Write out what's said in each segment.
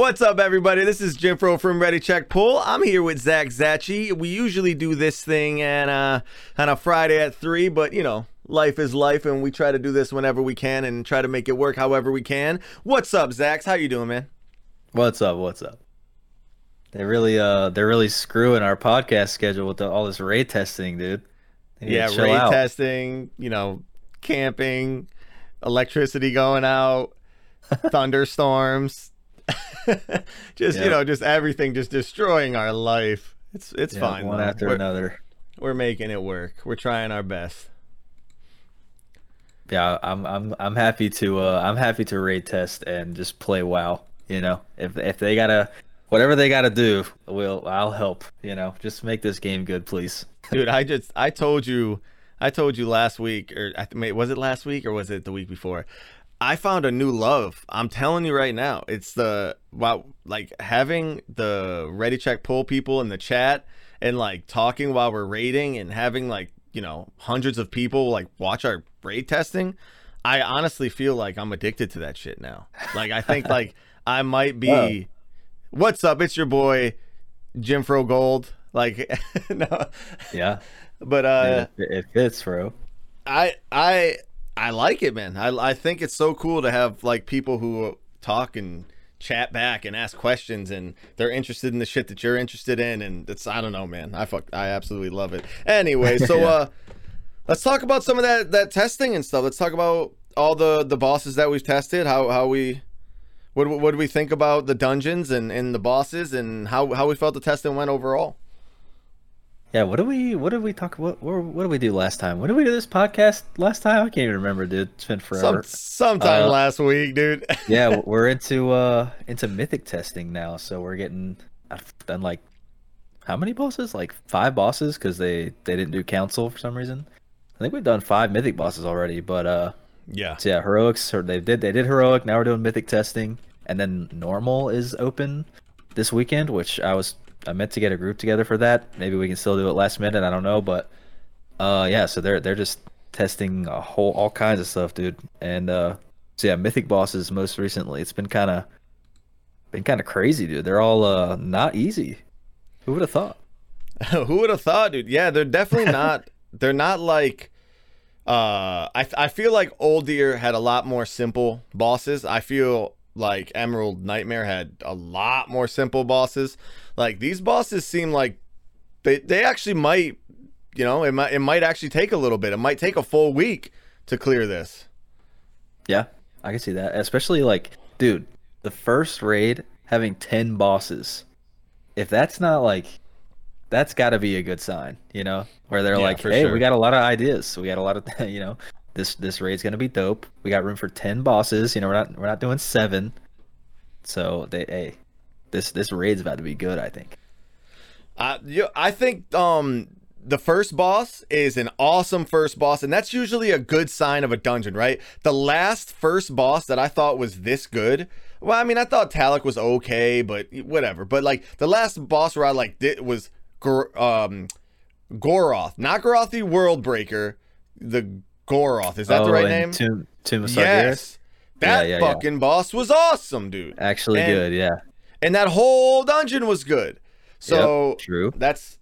What's up, everybody? This is Jim Fro from Ready Check Pull. I'm here with Zach Zachi. We usually do this thing at, uh, on a Friday at 3, but you know, life is life, and we try to do this whenever we can and try to make it work however we can. What's up, Zach? How you doing, man? What's up? What's up? They really, uh, they're really screwing our podcast schedule with the, all this raid testing, dude. Yeah, raid out. testing. You know, camping, electricity going out, thunderstorms. just you know, just everything just destroying our life. It's it's yeah, fine. One though. after we're, another. We're making it work. We're trying our best. Yeah, I'm I'm I'm happy to uh I'm happy to raid test and just play WoW. You know, if if they gotta whatever they gotta do, we'll I'll help. You know, just make this game good, please. Dude, I just I told you I told you last week or was it last week or was it the week before? I found a new love. I'm telling you right now. It's the wow, like having the ready check pull people in the chat and like talking while we're raiding and having like you know hundreds of people like watch our raid testing. I honestly feel like I'm addicted to that shit now. Like I think like I might be. What's up? It's your boy Jim Fro Gold. Like no. Yeah. But uh, it, it fits, bro. I I I like it, man. I I think it's so cool to have like people who talk and chat back and ask questions and they're interested in the shit that you're interested in and it's I don't know, man. I fuck I absolutely love it. Anyway, so yeah. uh let's talk about some of that that testing and stuff. Let's talk about all the the bosses that we've tested, how how we what what do we think about the dungeons and and the bosses and how how we felt the testing went overall? Yeah, what did we what did we talk what what, what did we do last time? When did we do this podcast last time? I can't even remember, dude. It's been forever. Some, sometime uh, last week, dude. yeah, we're into uh into mythic testing now, so we're getting I've done like how many bosses? Like five bosses because they they didn't do council for some reason. I think we've done five mythic bosses already, but uh yeah. So yeah, heroics or they did they did heroic, now we're doing mythic testing. And then normal is open this weekend, which I was I meant to get a group together for that. Maybe we can still do it last minute. I don't know, but uh, yeah. So they're they're just testing a whole all kinds of stuff, dude. And uh, so yeah, mythic bosses most recently. It's been kind of been kind of crazy, dude. They're all uh not easy. Who would have thought? Who would have thought, dude? Yeah, they're definitely not. they're not like. Uh, I I feel like Uldir had a lot more simple bosses. I feel like Emerald Nightmare had a lot more simple bosses. Like these bosses seem like they they actually might, you know, it might it might actually take a little bit. It might take a full week to clear this. Yeah, I can see that. Especially like, dude, the first raid having 10 bosses. If that's not like that's got to be a good sign, you know, where they're yeah, like, "Hey, sure. we got a lot of ideas. So we got a lot of, you know, this this raid's gonna be dope. We got room for ten bosses. You know, we're not we're not doing seven. So they hey, this this raid's about to be good. I think. Uh, you, I think um the first boss is an awesome first boss, and that's usually a good sign of a dungeon, right? The last first boss that I thought was this good. Well, I mean, I thought Taloc was okay, but whatever. But like the last boss where I like did was um Goroth, not Garothi Worldbreaker, the Goroth. Is that oh, the right name? Tomb, Tomb of yes. That yeah, yeah, fucking yeah. boss was awesome, dude. Actually and, good, yeah. And that whole dungeon was good. So yep, true. That's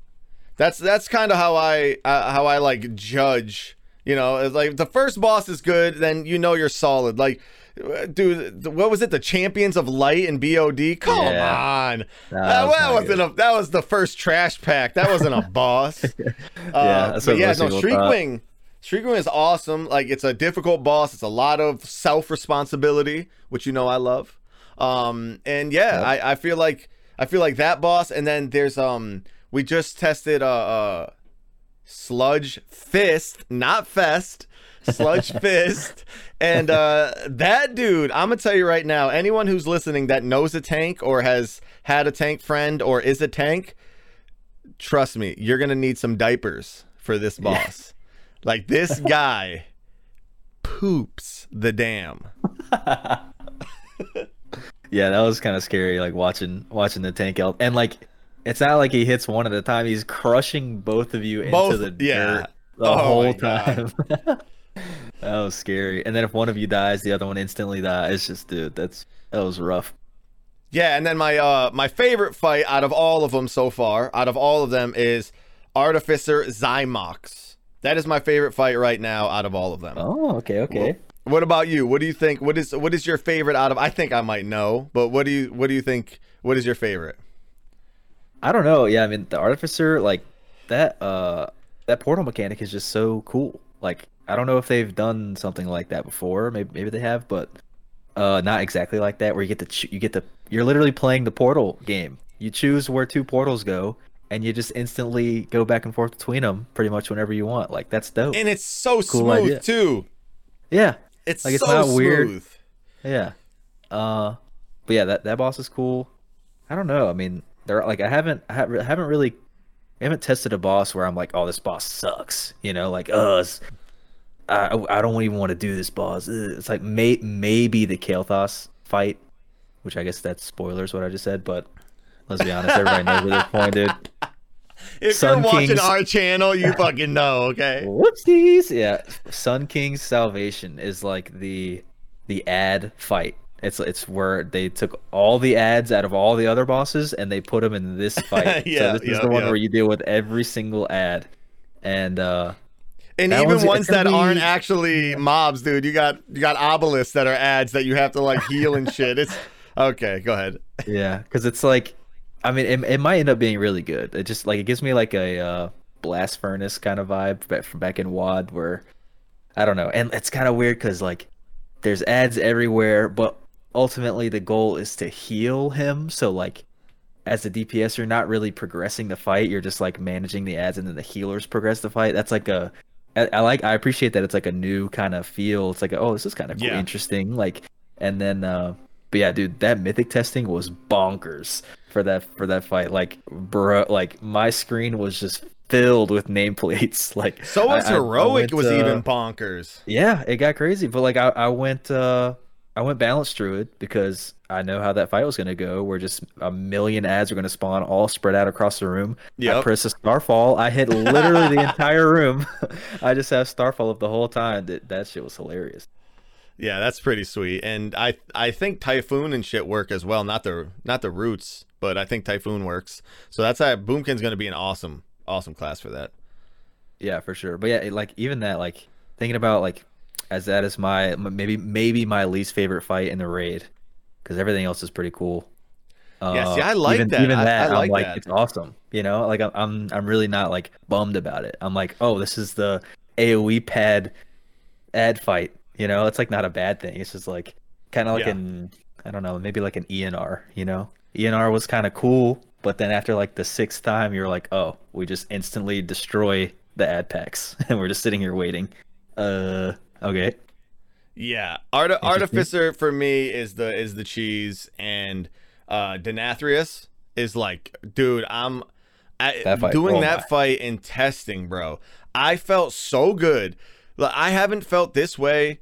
that's that's kind of how I uh, how I like judge. You know, like the first boss is good, then you know you're solid. Like, dude, what was it? The Champions of Light and BOD. Come on, that, was that wasn't a that was the first trash pack. That wasn't a boss. yeah, uh, yeah, no, Shriek Shriek is awesome. Like it's a difficult boss. It's a lot of self responsibility, which you know I love. Um, and yeah, yep. I, I feel like I feel like that boss. And then there's um, we just tested uh, uh Sludge Fist, not Fest. Sludge Fist. And uh, that dude, I'm going to tell you right now anyone who's listening that knows a tank or has had a tank friend or is a tank, trust me, you're going to need some diapers for this boss. Like this guy poops the dam. yeah, that was kind of scary. Like watching watching the tank out, and like it's not like he hits one at a time. He's crushing both of you both, into the yeah. dirt the oh whole time. that was scary. And then if one of you dies, the other one instantly dies. It's just, dude, that's that was rough. Yeah, and then my uh my favorite fight out of all of them so far, out of all of them, is Artificer Xy'mox. That is my favorite fight right now out of all of them. Oh, okay, okay. What about you? What do you think? What is what is your favorite out of? I think I might know, but what do you what do you think? What is your favorite? I don't know. Yeah, I mean the artificer, like that uh that portal mechanic is just so cool. Like I don't know if they've done something like that before. Maybe maybe they have, but uh not exactly like that. Where you get to ch- you get to you're literally playing the portal game. You choose where two portals go, and you just instantly go back and forth between them pretty much whenever you want. Like that's dope. And it's so Cool smooth idea. too. yeah, It's Like, it's so not smooth. weird. yeah. Uh, but yeah, that that boss is cool. I don't know. I mean, they're like I haven't I haven't really I haven't tested a boss where I'm like, oh, this boss sucks. You know, like, uh, I I don't even want to do this boss. It's like may, maybe the Kael'thas fight, which I guess that's spoilers what I just said, but let's be honest, everybody knows at this point, dude. If Sun you're watching our channel, you fucking know, okay? Whoopsies. Yeah, Sun King's Salvation is like the the ad fight. It's it's where they took all the ads out of all the other bosses and they put them in this fight. Yeah, so this is the one yeah. where you deal with every single ad, and uh, And That even one's- ones it's gonna that aren't actually mobs, dude. You got you got obelisks that are ads that you have to like heal and shit. It's okay. Go ahead. yeah, because it's like, I mean, it, it might end up being really good. It just like it gives me like a uh, blast furnace kind of vibe back from back in WoD where I don't know, and it's kind of weird because like there's ads everywhere, but ultimately the goal is to heal him. So like as a DPS, you're not really progressing the fight. You're just like managing the ads, and then the healers progress the fight. That's like a I, I like I appreciate that it's like a new kind of feel. It's like oh, this is kind of Yeah. interesting. Like and then uh but yeah, dude, that mythic testing was bonkers for that for that fight. Like bro, like my screen was just filled with nameplates. Like So was I- I- I heroic went, was uh, even bonkers. yeah, it got crazy. But like I, I went uh I went balanced druid because I know how that fight was gonna go. Where just a million ads are gonna spawn all spread out across the room. I Yep. press a starfall. I hit literally the entire room. I just have starfall up the whole time. That that shit was hilarious. Yeah, that's pretty sweet. And I I think Typhoon and shit work as well. Not the not the roots, but I think Typhoon works. So that's how Boomkin's gonna be an awesome awesome class for that. Yeah, for sure. But yeah, like even that, like thinking about like as that is my maybe maybe my least favorite fight in the raid because everything else is pretty cool. Yeah, see, Uh, I like even, that. Even that, I like am like, that. it's awesome. You know, like I'm, I'm, I'm really not like bummed about it. I'm like, oh, this is the AOE pad ad fight. You know, it's like not a bad thing. It's just like kind of like Yeah. an, I don't know, maybe like an ENR. You know, ENR was kind of cool, but then after like the sixth time, you're like, oh, we just instantly destroy the ad packs, and we're just sitting here waiting. Uh, okay. Yeah, Art- Artificer for me is the is the cheese, and uh Denathrius is like, dude, I'm I, That fight, doing oh that my. fight in testing, bro. I felt so good. Like, I haven't felt this way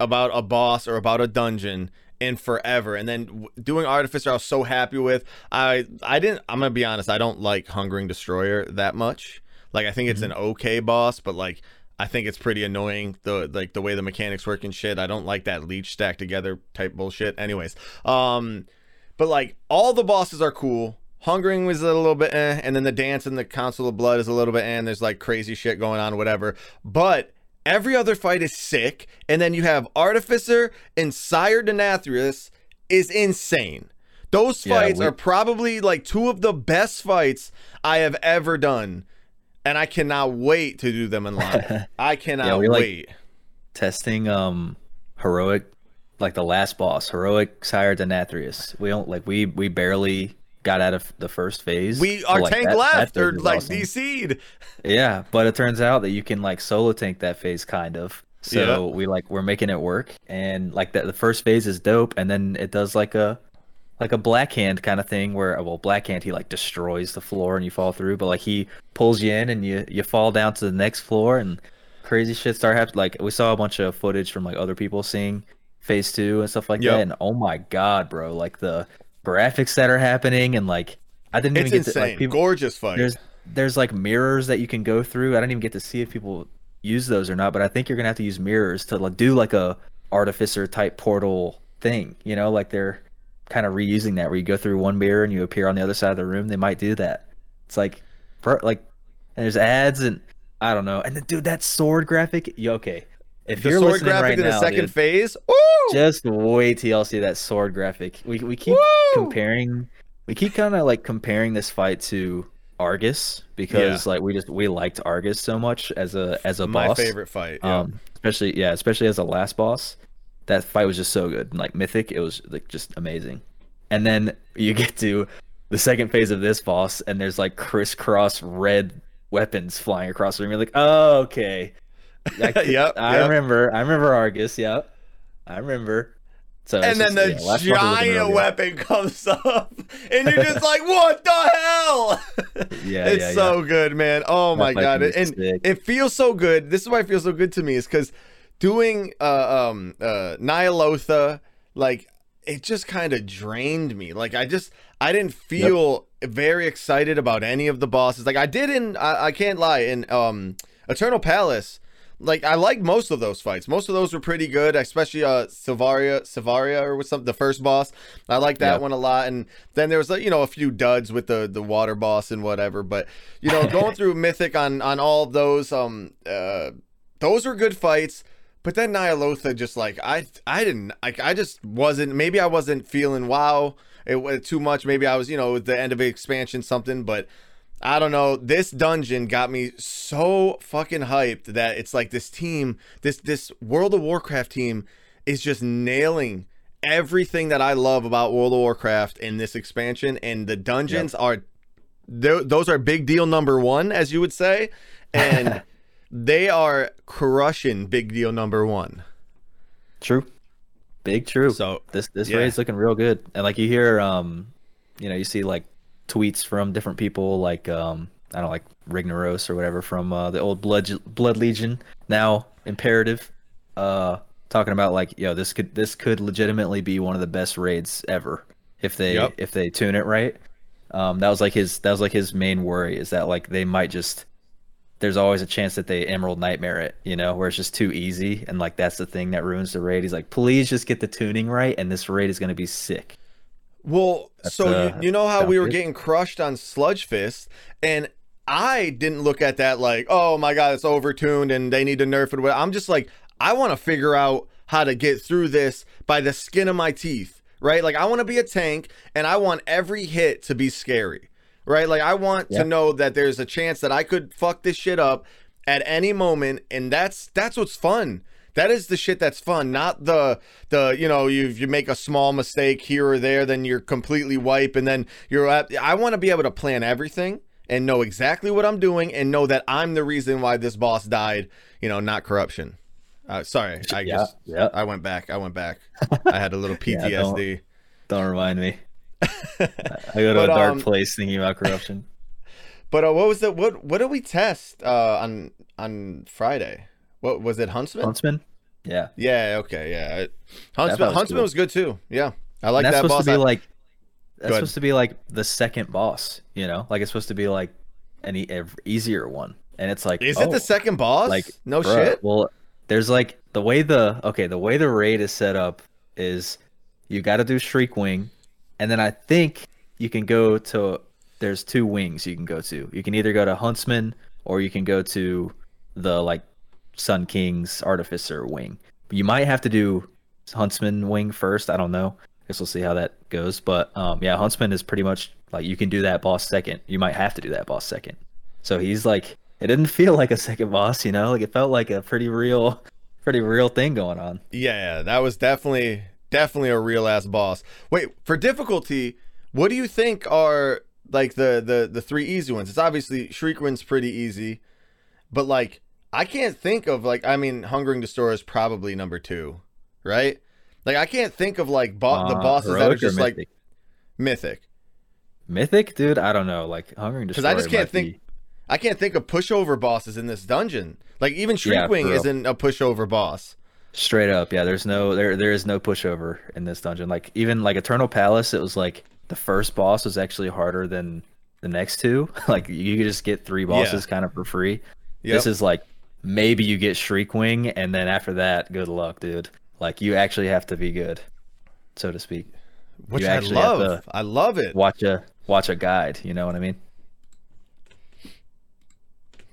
about a boss or about a dungeon in forever. And then doing Artificer, I was so happy with. I I didn't. I'm gonna be honest. I don't like Hungering Destroyer that much. Like I think it's Mm-hmm. an okay boss, but like I think it's pretty annoying the like the way the mechanics work and shit. I don't like that leech stack together type bullshit. Anyways, um, but like all the bosses are cool. Hungering was a little bit, eh, and then the dance and the Council of Blood is a little bit, eh, and there's like crazy shit going on, whatever. But every other fight is sick, and then you have Artificer and Sire Denathrius is insane. Those Yeah, fights we- are probably like two of the best fights I have ever done, and I cannot wait to do them in live. I cannot like- wait. testing um heroic like the last boss heroic sire denathrius we don't like we we barely got out of the first phase we but, are like, tank that- left that or like awesome. DC'd. yeah but it turns out that you can like solo tank that phase kind of so we like we're making it work and like that the first phase is dope and then it does like a like a black hand kind of thing where well black hand he like destroys the floor and you fall through but like he pulls you in and you you fall down to the next floor and crazy shit start happening like we saw a bunch of footage from like other people seeing phase two and stuff like Yep. that and oh my god bro like the graphics that are happening and like i didn't It's even get to insane. like people Gorgeous fight. there's there's like mirrors that you can go through. I didn't even get to see if people use those or not, but I think you're gonna have to use mirrors to like do like a artificer type portal thing. You know, like they're kind of reusing that where you go through one mirror and you appear on the other side of the room. They might do that. It's like, per, like, and there's ads and I don't know. And then, dude, that sword graphic. Okay? If The you're sword listening graphic right in the now, second dude, phase. Woo! just wait till y'all see that sword graphic. We we keep Woo! comparing. We keep kind of like comparing this fight to Argus because like we just we liked Argus so much as a as a My boss. favorite fight. Yeah. Um, especially yeah, especially as a last boss. That fight was just so good. Like Mythic, it was like just amazing. And then you get to the second phase of this boss, and there's like crisscross red weapons flying across the room. You're like, oh, okay. I, could- Yep, I yep. remember. I remember Argus. Yep, I remember. So and then just- the yeah, last boss was looking real giant weapon comes up, and you're just like, "What the hell?" Yeah, it's yeah, so good, man. Oh my god, and sick. it feels so good. This is why it feels so good to me is because doing uh, um uh, Ny'alotha, like it just kind of drained me. Like I just I didn't feel very excited about any of the bosses. Like I did in I, I can't lie in um Eternal Palace. Like I liked most of those fights. Most of those were pretty good, especially uh Silvaria, Silvaria or with some the first boss. I like that Yeah. one a lot. And then there was like you know a few duds with the the water boss and whatever. But you know going through Mythic on on all of those um uh those were good fights. But then Ny'alotha just like I I didn't like I just wasn't maybe I wasn't feeling wow it was too much maybe I was you know at the end of the expansion something but I don't know this dungeon got me so fucking hyped that it's like this team this this World of Warcraft team is just nailing everything that I love about World of Warcraft in this expansion and the dungeons are tho- those are big deal number 1 as you would say and they are crushing big deal number 1 True. Big true. So, this this yeah. raid's looking real good. And like you hear um you know, you see like tweets from different people like um I don't know, like Rignaros or whatever from uh, the old Blood Blood Legion, now Imperative, uh talking about like, yo, this could this could legitimately be one of the best raids ever if they Yep. if they tune it right. Um that was like his that was like his main worry is that like they might just there's always a chance that they Emerald Nightmare it, you know, where it's just too easy, and like that's the thing that ruins the raid. He's like, please just get the tuning right, and this raid is gonna be sick. Well, That's, so uh, you, you know how we were good. getting crushed on Sludge Fist, and I didn't look at that like, oh my god, it's overtuned and they need to nerf it. I'm just like, I want to figure out how to get through this by the skin of my teeth, right? Like I want to be a tank, and I want every hit to be scary, right? Like I want Yeah. to know that there's a chance that I could fuck this shit up at any moment, and that's that's what's fun. That is the shit that's fun, not the the you know you you make a small mistake here or there, then you're completely wipe, and then you're at. I want to be able to plan everything and know exactly what I'm doing, and know that I'm the reason why this boss died. You know, not corruption. Uh, sorry, I Yeah, just yeah. I went back. I went back. I had a little Yeah, don't- PTSD. Don't remind me. I go to But, a dark um, place thinking about corruption. But uh, what was the what what did we test uh, on on Friday? What was it, Huntsman? Huntsman? Yeah. Yeah, okay, yeah. Huntsman was Huntsman cool. was good too. Yeah. I like that's that supposed boss. to be I- like that's supposed to be like the second boss, you know? Like it's supposed to be like an e- a easier one. And it's like Is oh, it the oh, second boss? like no bruh, shit. Well, there's like the way the okay, the way the raid is set up is you got to do Shriekwing, and then I think you can go to there's two wings you can go to. You can either go to Huntsman or you can go to the like Sun King's Artificer wing. You might have to do Huntsman wing first. I don't know. I guess we'll see how that goes. But um, yeah, Huntsman is pretty much like you can do that boss second. You might have to do that boss second. So he's like, it didn't feel like a second boss, you know, like it felt like a pretty real, pretty real thing going on. Yeah, that was definitely definitely a real ass boss. Wait, for difficulty, what do you think are like the the the three easy ones? It's obviously Shriek Shriekwing's pretty easy, but like I can't think of like I mean Hungering Destroyer is probably number two, right? Like I can't think of like bo- the Uh, bosses that are just like Mythic? mythic. Mythic, dude. I don't know. Like Hungering 'Cause Destroyer. I just can't think- be- I can't think of pushover bosses in this dungeon. Like even Yeah, Shriekwing real. isn't a pushover boss. Straight up, yeah. There's no there. There is no pushover in this dungeon. Like even like Eternal Palace, it was like the first boss was actually harder than the next two. like you could just get three bosses kind of for free. Yep. This is like maybe you get Shriekwing, and then after that, good luck, dude. Like you actually have to be good, so to speak. Which You I love. I love it. watch a watch a guide. You know what I mean?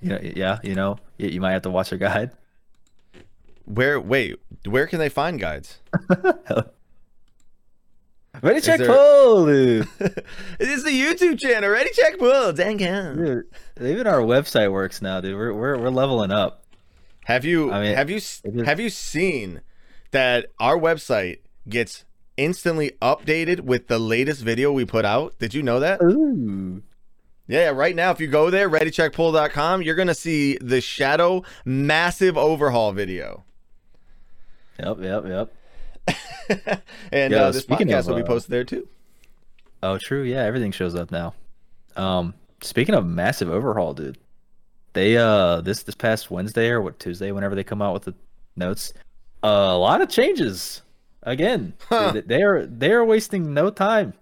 You know, yeah, you know, you, you might have to watch a guide. Where? Wait. Where can they find guides? Ready check there- pull, dude. it is the YouTube channel. Ready, check, pull. Dang it. dude. Even our website works now, dude. We're we're we're leveling up. Have you I mean, have you is- have you seen that our website gets instantly updated with the latest video we put out? Did you know that? Ooh. Yeah, right now if you go there readycheckpull.com, you're going to see the Shadow massive overhaul video. Yep, yep, yep. and Yeah, uh, this podcast of, will be uh, posted there too. Oh, true. Yeah, everything shows up now. Um, speaking of massive overhaul, dude, they uh this this past Wednesday or what Tuesday, whenever they come out with the notes, uh, a lot of changes again. Huh. Dude, they are they are wasting no time.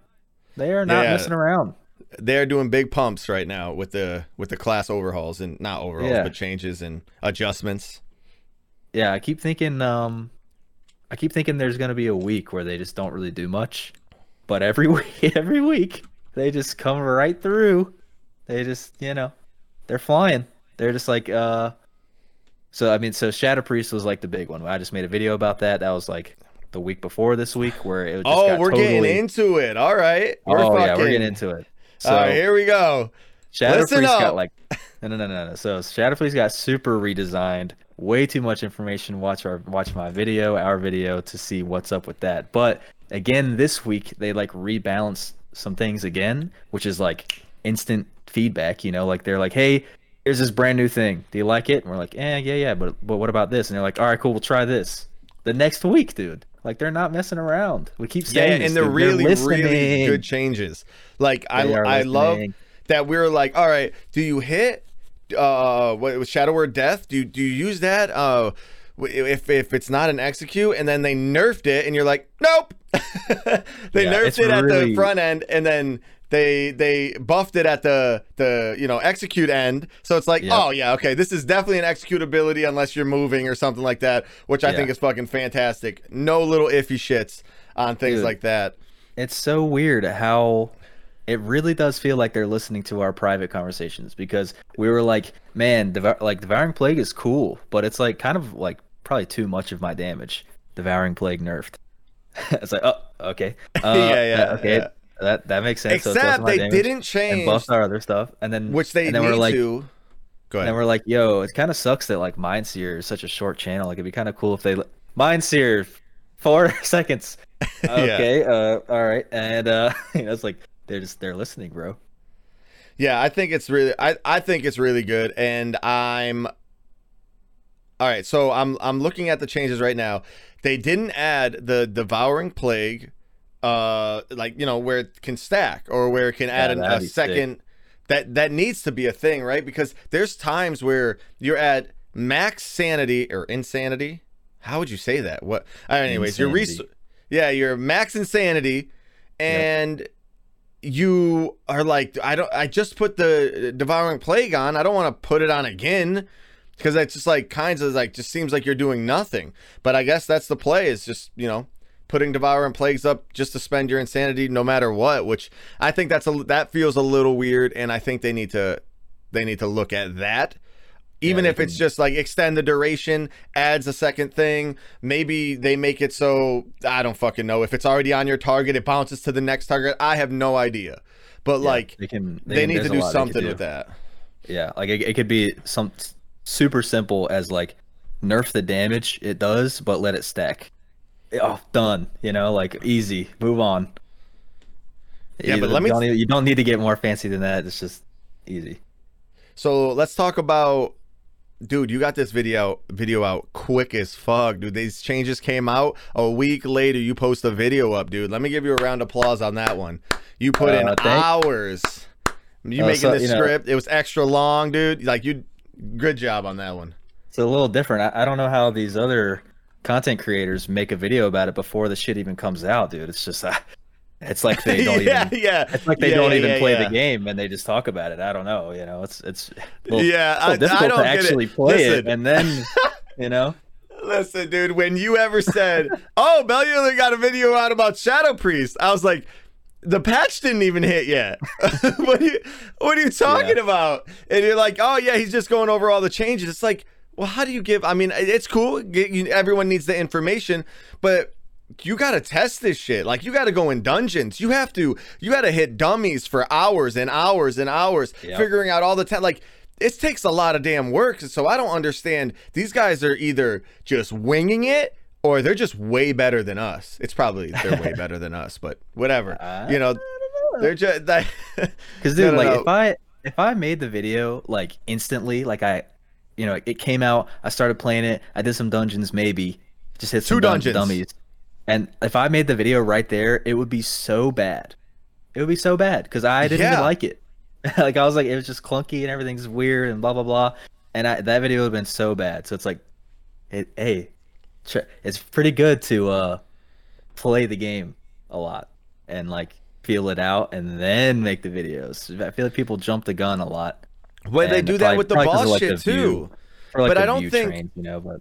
They are not Yeah. messing around. They're doing big pumps right now with the with the class overhauls and not overhauls Yeah. but changes and adjustments. Yeah, I keep thinking um, I keep thinking there's gonna be a week where they just don't really do much, but every week every week they just come right through. They just you know, they're flying. They're just like uh. So I mean, so Shadow Priest was like the big one. I just made a video about that. That was like the week before this week where it just Oh, we're totally... getting into it. All right. We're oh yeah, we're getting into it. So All right, here we go. Shadow Listen Priest up. got like no no no no no. So Shadow Priest got super redesigned. Way too much information. Watch our watch my video, our video to see what's up with that. But again, this week they like rebalanced some things again, which is like instant feedback. You know, like they're like, hey. Here's this brand new thing. Do you like it? And we're like, eh, yeah, yeah, but but what about this? And they're like, all right, cool, we'll try this. The next week, dude. Like they're not messing around. We keep Yeah, saying this, and they're dude. really, really good changes. Like I, They are I love that we were like, all right, do you hit uh what was Shadow Word Death? Do you, do you use that? Uh, if if it's not an execute, and then they nerfed it, and you're like, nope. they Yeah, nerfed it at the front end, and then they they buffed it at the the you know execute end. So it's like, Yep. oh yeah, okay, this is definitely an executability unless you're moving or something like that, which I Yeah. think is fucking fantastic. No little iffy shits on things Dude. like that. it's so weird how it really does feel like they're listening to our private conversations because we were like, man, devour- like devouring plague is cool, but it's like kind of like probably too much of my damage. Devouring plague nerfed. it's like, oh, okay, uh, Yeah, yeah, okay, yeah. That that makes sense. so it's Except of they damage didn't change and buffed our other stuff, and then which they and then need we're like, to. Go and we're like, yo, it kind of sucks that like Mind Sear is such a short channel. Like it'd be kind of cool if they li- Mind Sear four seconds. Okay, uh, all right, and uh, you know, it's like they're just they're listening, bro. Yeah, I think it's really I, I think it's really good and I'm All right, so I'm I'm looking at the changes right now. They didn't add the devouring plague uh like, you know, where it can stack or where it can add Yeah, an, a be sick. second that that needs to be a thing, right? Because there's times where you're at max sanity or insanity. How would you say that? What right, anyways, your res- Yeah, you're max insanity and you are like i don't i just put the devouring plague on i don't want to put it on again because it's just like kinds of like just seems like you're doing nothing but i guess that's the play is just you know putting devouring plagues up just to spend your insanity no matter what which i think that's a that feels a little weird and i think they need to they need to look at that even they if it's can- just like extend the duration adds a second thing maybe they make it so i don't fucking know if it's already on your target it bounces to the next target i have no idea but Yeah, like they can they, can- need to do they something do. with that Yeah, like it, it could be some super simple as like nerf the damage it does, but let it stack. Oh, done. You know, like easy. Move on. Yeah, but You let me- don't need- you don't need to get more fancy than that. It's just easy. so let's talk about dude you got this video video out quick as fuck dude these changes came out a week later you post a video up dude let me give you a round of applause on that one you put in Uh, thank- hours you Uh, making so, this you know- script it was extra long dude like you good job on that one It's a little different. I, I don't know how these other content creators make a video about it before the shit even comes out, dude. It's just, uh, it's like they don't yeah, even. yeah. It's like they Yeah, don't yeah, even play the game and they just talk about it. I don't know. You know, it's it's Yeah, I- I don't to get it. actually play Listen. it, and then you know, Listen, dude, when you ever said, "Oh, Bellular got a video out about Shadow Priest," I was like, "The patch didn't even hit yet. what, are you, what are you talking Yeah. about?" And you're like, "Oh yeah, he's just going over all the changes." It's like, well, how do you give? I mean, it's cool. Everyone needs the information, but you got to test this shit. Like you got to go in dungeons. You have to. You got to hit dummies for hours and hours and hours, Yep. figuring out all the time. Like it takes a lot of damn work. So I don't understand. These guys are either just winging it or they're just way better than us. It's probably they're way better than us, but whatever. I you know, they're just that. Because dude, No, no, like no. if I if I made the video like instantly, like I, you know, it came out, I started playing it, I did some dungeons, maybe just hit some Two dungeons. dummies, and if I made the video right there, it would be so bad. It would be so bad because I didn't Yeah. even like it. like I was like, it was just clunky and everything's weird and blah blah blah, and I, that video would have been so bad. So it's like, it hey, tr- it's pretty good to uh play the game a lot and like feel it out and then make the videos. I feel like people jump the gun a lot. Well, they do that probably- with the probably 'cause of, boss like, shit the view- too. Like, But I don't think- train, you know, but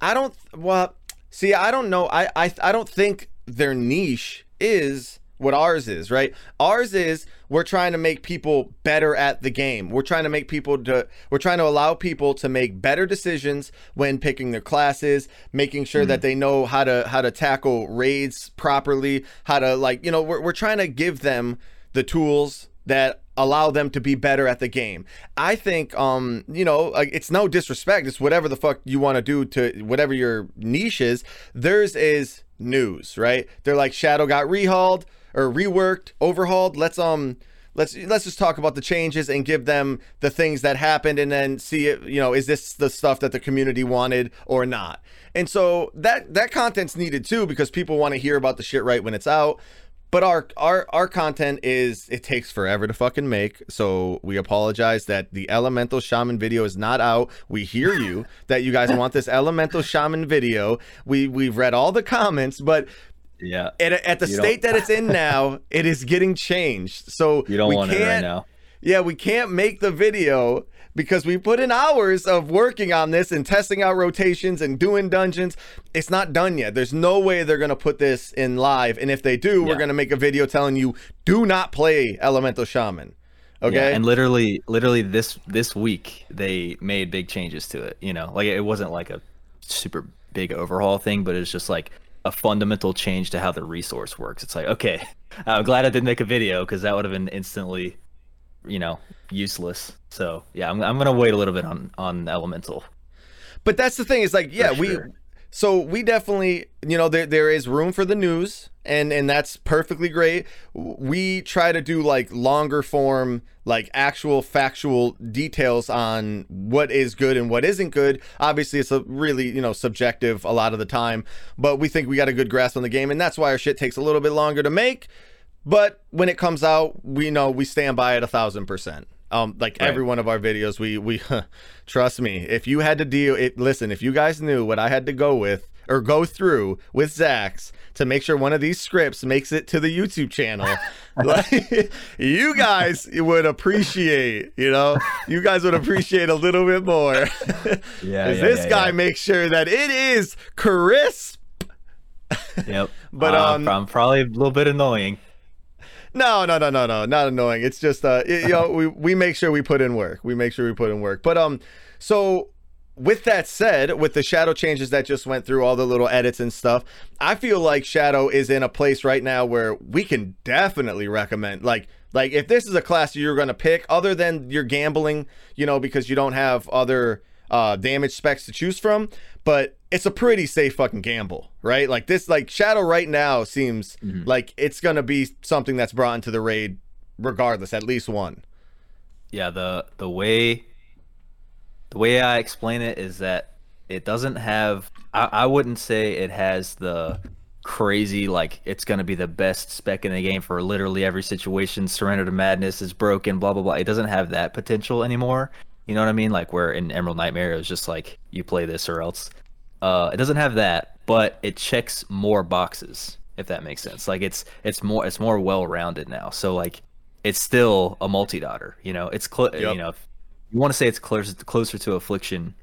I don't. Well, see, I don't know. I, I I don't think their niche is what ours is. Right? Ours is we're trying to make people better at the game. We're trying to make people to. We're trying to allow people to make better decisions when picking their classes, making sure that mm-hmm. they know how to how to tackle raids properly, how to like you know we're we're trying to give them the tools that allow them to be better at the game. I think um you know it's no disrespect it's whatever the fuck you want to do to whatever your niche is. Theirs is news, right? They're like Shadow got rehauled or reworked, overhauled. Let's um let's let's just talk about the changes and give them the things that happened and then see it, you know, is this the stuff that the community wanted or not? And so that that content's needed too because people want to hear about the shit right when it's out. But our our our content is it takes forever to fucking make. So we apologize that the Elemental Shaman video is not out. We hear you that you guys want this Elemental Shaman video. We we've read all the comments, but yeah, at, at the You don't- state that it's in now, it is getting changed. So you don't we want it right now. yeah, we can't make the video because we put in hours of working on this and testing out rotations and doing dungeons. It's not done yet. There's no way they're going to put this in live. And if they do, we're going to make a video telling you do not play Elemental Shaman. Okay? Yeah, and literally, literally this this week they made big changes to it. You know, like it wasn't like a super big overhaul thing, but it's just like a fundamental change to how the resource works. It's like, okay, I'm glad I didn't make a video because that would have been instantly, you know, useless. So yeah, I'm I'm gonna wait a little bit on on Elemental. But that's the thing. Is like, yeah, we. So we definitely, you know, there there is room for the news, and and that's perfectly great. We try to do like longer form, like actual factual details on what is good and what isn't good. Obviously, it's a really you know subjective a lot of the time, but we think we got a good grasp on the game, and that's why our shit takes a little bit longer to make. But when it comes out, we know we stand by it a thousand percent. Um, like Right. every one of our videos, we we trust me. If you had to deal it, listen. If you guys knew what I had to go with or go through with Zach's to make sure one of these scripts makes it to the YouTube channel, like, you guys would appreciate. You know, you guys would appreciate a little bit more. Yeah, yeah, this yeah, guy yeah. makes sure that it is crisp. Yep. But, Uh, um, I'm probably a little bit annoying. No, no, no, no, no, not annoying. It's just uh, y- you know, we we make sure we put in work. We make sure we put in work. But um, so with that said, with the shadow changes that just went through all the little edits and stuff, I feel like Shadow is in a place right now where we can definitely recommend like like if this is a class you're gonna pick, other than you're gambling, you know, because you don't have other uh damage specs to choose from, but it's a pretty safe fucking gamble, right? Like this like Shadow right now seems Mhm. like it's gonna be something that's brought into the raid regardless, at least one. yeah the the way the way i explain it is that it doesn't have i, I wouldn't say it has the crazy like it's going to be the best spec in the game for literally every situation surrender to madness is broken blah blah blah it doesn't have that potential anymore you know what i mean like where in emerald nightmare it was just like you play this or else uh it doesn't have that but it checks more boxes if that makes sense. Like it's it's more it's more well rounded now. So like it's still a multi-dotter you know? It's cl- Yep. you know if you want to say it's closer closer to affliction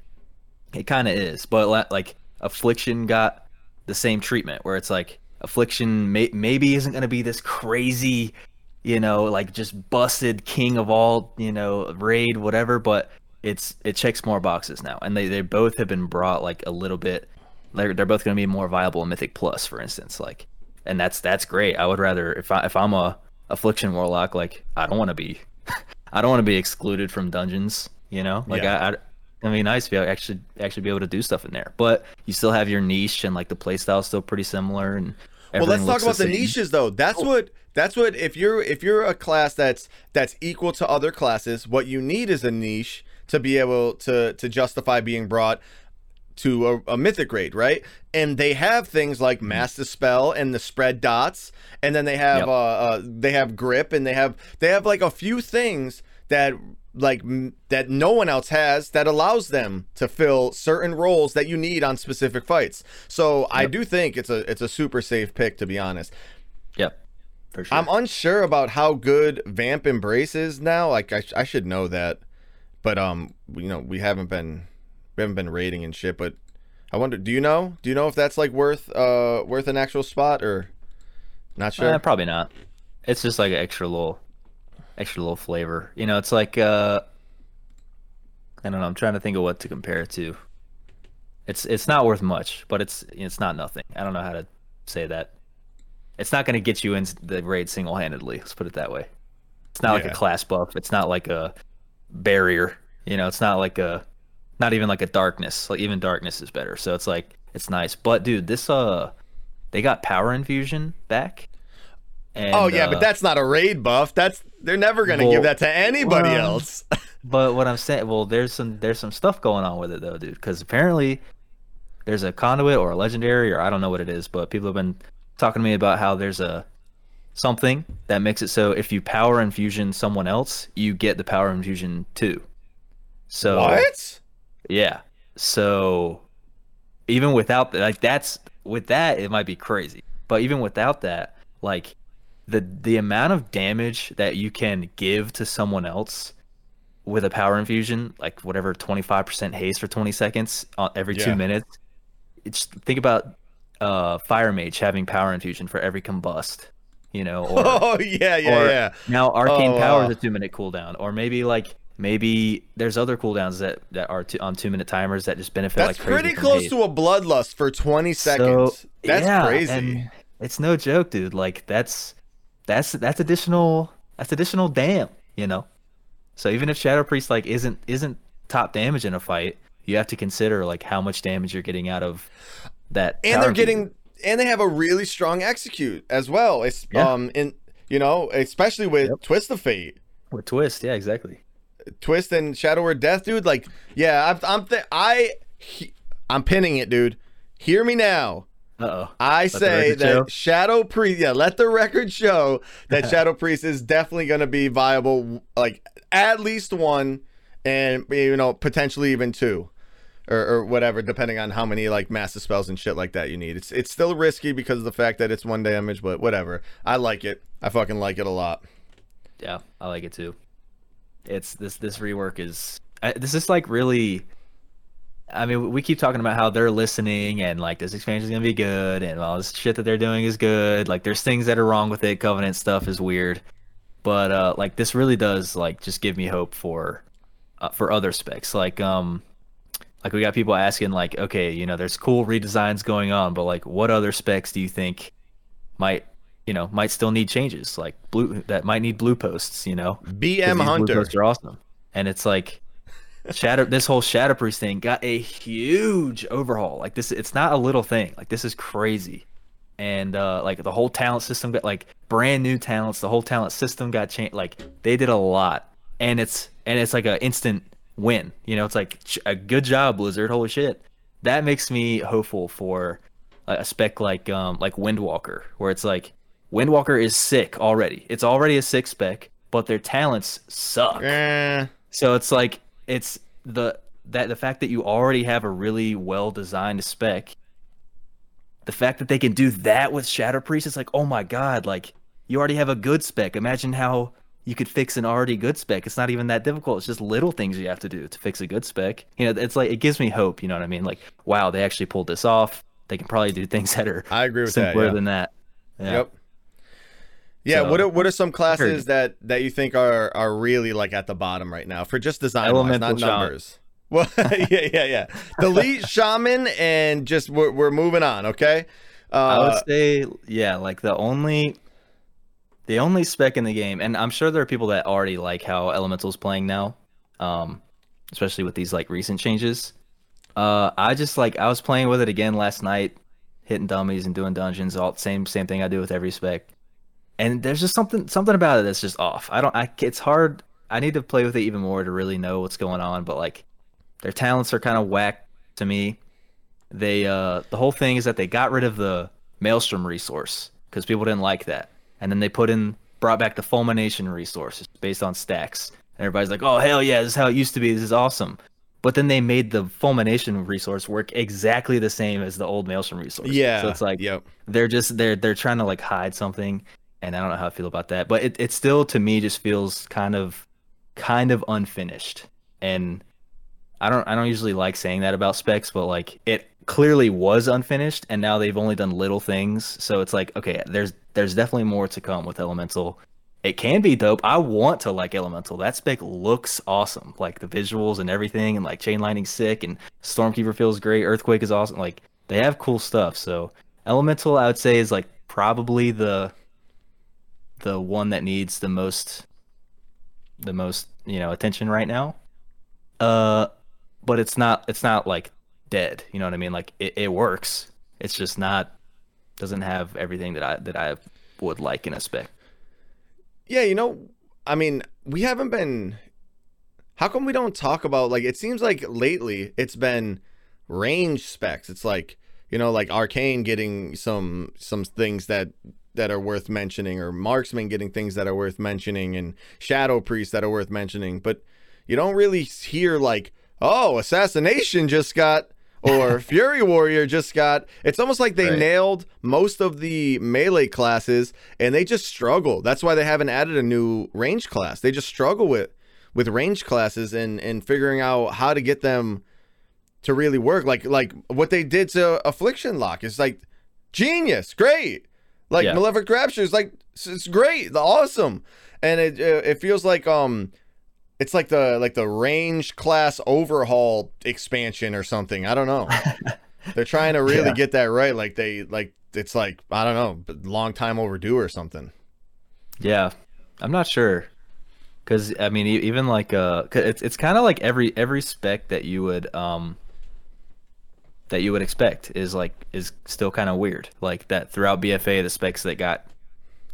it kind of is. But like affliction got the same treatment where it's like affliction may- maybe isn't going to be this crazy you know like just busted king of all you know raid whatever but it's it checks more boxes now and they, they both have been brought like a little bit they're, they're both going to be more viable in mythic plus for instance like and that's that's great i would rather if i if i'm a affliction warlock like i don't want to be i don't want to be excluded from dungeons you know like Yeah. I, I I mean, nice to be actually actually be able to do stuff in there, but you still have your niche and like the playstyle is still pretty similar. And Well, let's talk about the same. niches though. That's what that's what if you're if you're a class that's that's equal to other classes, what you need is a niche to be able to to justify being brought to a, a mythic raid, right? And they have things like Mm-hmm. mass dispel and the spread dots, and then they have Yep. uh, uh they have grip and they have they have like a few things that like m- that no one else has that allows them to fill certain roles that you need on specific fights. So I do think it's a it's a super safe pick to be honest. Yep, for sure. I'm unsure about how good Vamp Embrace is now. Like I, sh- I should know that, but um, you know, we haven't been we haven't been rating and shit. But I wonder, do you know? Do you know if that's like worth uh worth an actual spot or not sure? Eh, probably not. It's just like an extra little, extra little flavor. You know, it's like uh, I don't know. I'm trying to think of what to compare it to. It's it's not worth much, but it's it's not nothing. I don't know how to say that. It's not going to get you in the raid single handedly. Let's put it that way. It's not like a class buff. It's not like a barrier. You know, it's not like a, not even like a darkness. Like even darkness is better. So it's like it's nice. But dude, this uh, they got power infusion back. And, oh yeah, uh, but that's not a raid buff. That's they're never gonna Well, give that to anybody well, else. But what I'm saying, well, there's some there's some stuff going on with it though, dude. Because apparently there's a conduit or a legendary or I don't know what it is, but people have been talking to me about how there's a something that makes it so if you power infusion someone else, you get the power infusion too. So what? yeah, so even without that, like that's with that, it might be crazy. But even without that, like the the amount of damage that you can give to someone else with a power infusion, like whatever twenty five percent haste for twenty seconds uh, every Yeah. two minutes. It's think about uh fire mage having power infusion for every combust, you know, or Oh yeah, yeah, or yeah. now arcane Oh, power wow. is a two minute cooldown, or maybe like maybe there's other cooldowns that that are two, on two minute timers that just benefit That's like crazy pretty close to a bloodlust for 20 seconds. So, that's yeah, crazy. it's no joke, dude. Like that's that's that's additional that's additional damn, you know. So even if Shadow Priest like isn't isn't top damage in a fight, you have to consider like how much damage you're getting out of that. and they're getting and they have a really strong execute as well. It's Yeah. um in you know, especially with Yep. Twist of Fate. with twist, yeah, exactly. Twist and Shadow Word Death, dude. Like, yeah, I'm, I'm, th- I, he, I'm pinning it, dude. Hear me now. Uh oh. I the say that show? Shadow Priest. Yeah, let the record show that Shadow Priest is definitely going to be viable. Like at least one, and you know potentially even two, or, or whatever, depending on how many like mass dispels and shit like that you need. It's it's still risky because of the fact that it's one damage, but whatever. I like it. I fucking like it a lot. Yeah, I like it too. It's this this rework is I, this is like really. I mean, we keep talking about how they're listening and like this expansion is gonna be good and all this shit that they're doing is good. Like there's things that are wrong with it. Covenant stuff is weird, but uh, like this really does like just give me hope for uh, for other specs. Like um, like we got people asking like, okay, you know, there's cool redesigns going on, but like, what other specs do you think might you know might still need changes? Like blue that might need blue posts, you know BM these blue posts are awesome, and it's like shadow. this whole shadow priest thing got a huge overhaul. Like this, it's not a little thing. Like this is crazy, and uh like the whole talent system got like brand new talents. The whole talent system got changed. Like they did a lot, and it's and it's like a instant win. You know, it's like a good job, Blizzard. Holy shit, that makes me hopeful for a spec like um like Windwalker, where it's like Windwalker is sick already. It's already a sick spec, but their talents suck. Eh, So it's like it's the that the fact that you already have a really well designed spec. The fact that they can do that with Shadow Priest, it's like, oh my god, like you already have a good spec. Imagine how you could fix an already good spec. It's not even that difficult. It's just little things you have to do to fix a good spec. You know, it's like it gives me hope. You know what I mean? Like, wow, they actually pulled this off. They can probably do things that are I agree with simpler that. Yeah. than that. Yeah. Yep. Yeah, So- what are, what are some classes that that you think are are really like at the bottom right now for just design wise, not shaman. numbers? Well, yeah, yeah, yeah. Delete shaman and just we're, we're moving on. Okay. Uh, I would say, yeah, like the only, the only spec in the game, and I'm sure there are people that already like how Elemental's playing now, um, especially with these like recent changes. Uh, I just like I was playing with it again last night, hitting dummies and doing dungeons, all same same thing I do with every spec, and there's just something something about it that's just off. I don't, I it's hard. I need to play with it even more to really know what's going on, but like their talents are kind of whack to me they uh the whole thing is that they got rid of the maelstrom resource because people didn't like that and then they put in brought back the fulmination resource it's based on stacks. And everybody's like oh hell yeah this is how it used to be. This is awesome. But then they made the fulmination resource work exactly the same as the old maelstrom resource. Yeah. so it's like yep. they're just they're they're trying to like hide something. And i don't know how i feel about that. But it, it still to me just feels kind of kind of unfinished. And i don't i don't usually like saying that about specs but like it clearly was unfinished. And now they've only done little things. So it's like okay there's there's definitely more to come with elemental. It can be dope. I want to like elemental. That spec looks awesome. Like the visuals and everything and like chain lightning sick and stormkeeper feels great. Earthquake is awesome. Like they have cool stuff. So elemental i would say is like probably the the one that needs the most the most you know attention right now. Uh but it's not it's not like dead. You know what i mean? Like it, it works. It's just not doesn't have everything that i that i would like in a spec Yeah, you know, I mean, we haven't been. How come we don't talk about like? It seems like lately it's been range specs. It's like you know, like arcane getting some some things that that are worth mentioning, or marksman getting things that are worth mentioning, and shadow priest that are worth mentioning. But you don't really hear like, oh, assassination just got. Or Fury Warrior just got. It's almost like they Right. nailed most of the melee classes, and they just struggle. That's why they haven't added a new range class. They just struggle with with range classes and and figuring out how to get them to really work. Like like what they did to Affliction Lock is like genius, great. Like Yeah. Malefic Rapture is like it's- great, the awesome, and it it feels like um it's like the like the range class overhaul expansion or something. I don't know. They're trying to really Yeah. get that right. Like they like it's like I don't know, long time overdue or something. Yeah, I'm not sure, because I mean, even like uh, 'cause it's it's kind of like every every spec that you would um that you would expect is like is still kind of weird. Like that throughout BFA, the specs that got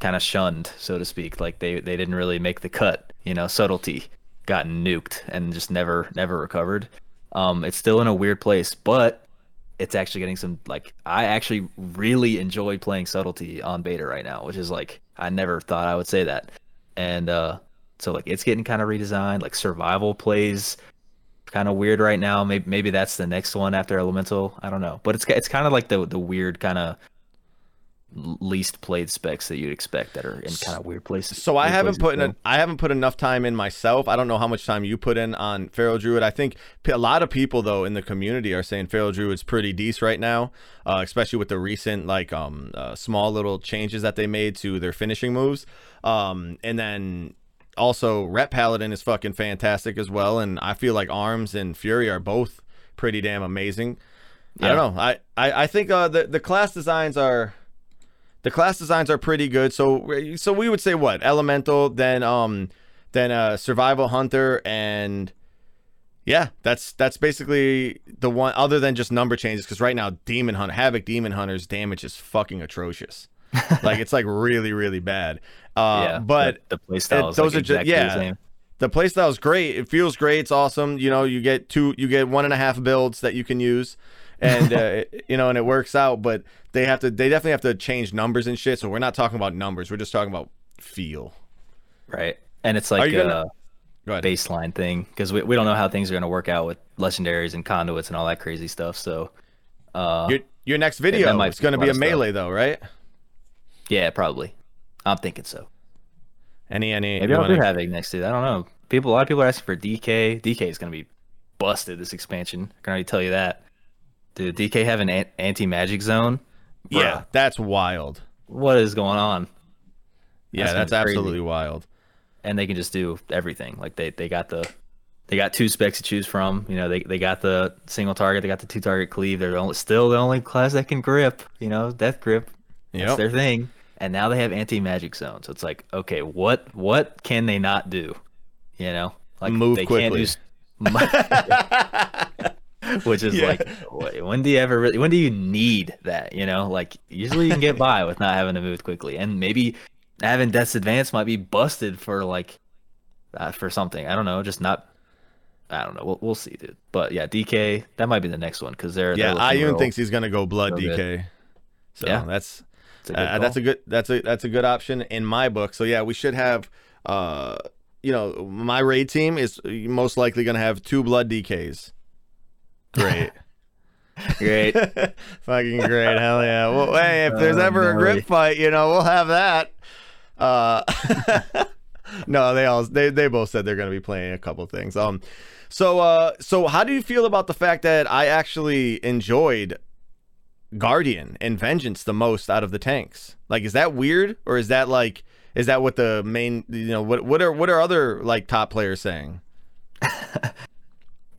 kind of shunned, so to speak, like they they didn't really make the cut. You know, subtlety got nuked and just never never recovered. Um, it's still in a weird place, but it's actually getting some like I actually really enjoy playing subtlety on beta right now, which is like I never thought I would say that. And uh so like it's getting kind of redesigned, like survival plays kind of weird right now. Maybe maybe that's the next one after elemental. I don't know. But it's it's kind of like the the weird kind of least played specs that you'd expect that are in kind of weird places. So I haven't put in go. I haven't put enough time in myself. I don't know how much time you put in on Feral Druid. I think a lot of people though in the community are saying Feral Druid's pretty decent right now, uh, especially with the recent like um uh, small little changes that they made to their finishing moves. Um, and then also Ret Paladin is fucking fantastic as well. And I feel like Arms and Fury are both pretty damn amazing. I don't know. I I, I think uh, the the class designs are the class designs are pretty good. So so we would say what elemental, then um then uh survival hunter and yeah, that's that's basically the one other than just number changes because right now demon hunt havoc demon hunter's damage is fucking atrocious. like it's like really really bad. Uh, yeah, but the, the playstyle those like are exactly yeah. the same. the playstyle is great. It feels great. It's awesome. You know, you get two, you get one and a half builds that you can use, and uh, you know, and it works out. But they have to, they definitely have to change numbers and shit. So we're not talking about numbers. We're just talking about feel. Right. And it's like gonna- a Go baseline thing because we, we don't know how things are going to work out with legendaries and conduits and all that crazy stuff. So, uh, Your your next video might is going to be a melee though, right? yeah, probably. I'm thinking so. Any any? Maybe I'll do wanna- have I don't know. People, a lot of people are asking for DK. DK is gonna be busted this expansion. I can already tell you that. Dude, DK have an anti magic zone. Yeah, that's wild. what is going on? Yeah, That's that's, crazy. absolutely wild. And they can just do everything. Like they, they got the they got two specs to choose from. You know, they, they got the single target, they got the two target cleave. They're only, still the only class that can grip. You know, death grip. That's their thing. And now they have anti magic zone. So it's like, okay, what what can they not do? You know, like Move they quickly. can't do. Which is Yeah. like, when do you ever really? When do you need that? You know, like usually you can get by with not having to move quickly, and maybe having Death's Advance might be busted for like, uh, for something. I don't know, just not. I don't know. We'll, we'll see, dude. But yeah, DK that might be the next one because they're yeah, they're looking Ayun thinks he's gonna go blood DK. So Yeah. that's it's a good uh, that's a good that's a that's a good option in my book. So yeah, we should have uh you know, my raid team is most likely gonna have two blood DKs. Great. great. Fucking great. Hell yeah. Well, hey, if there's Oh, ever a gnarly. grip fight, you know, we'll have that. Uh No, they all they they both said they're going to be playing a couple things. Um so uh so how do you feel about the fact that I actually enjoyed Guardian and Vengeance the most out of the tanks? Like is that weird or is that like is that what the main you know what what are what are other like top players saying?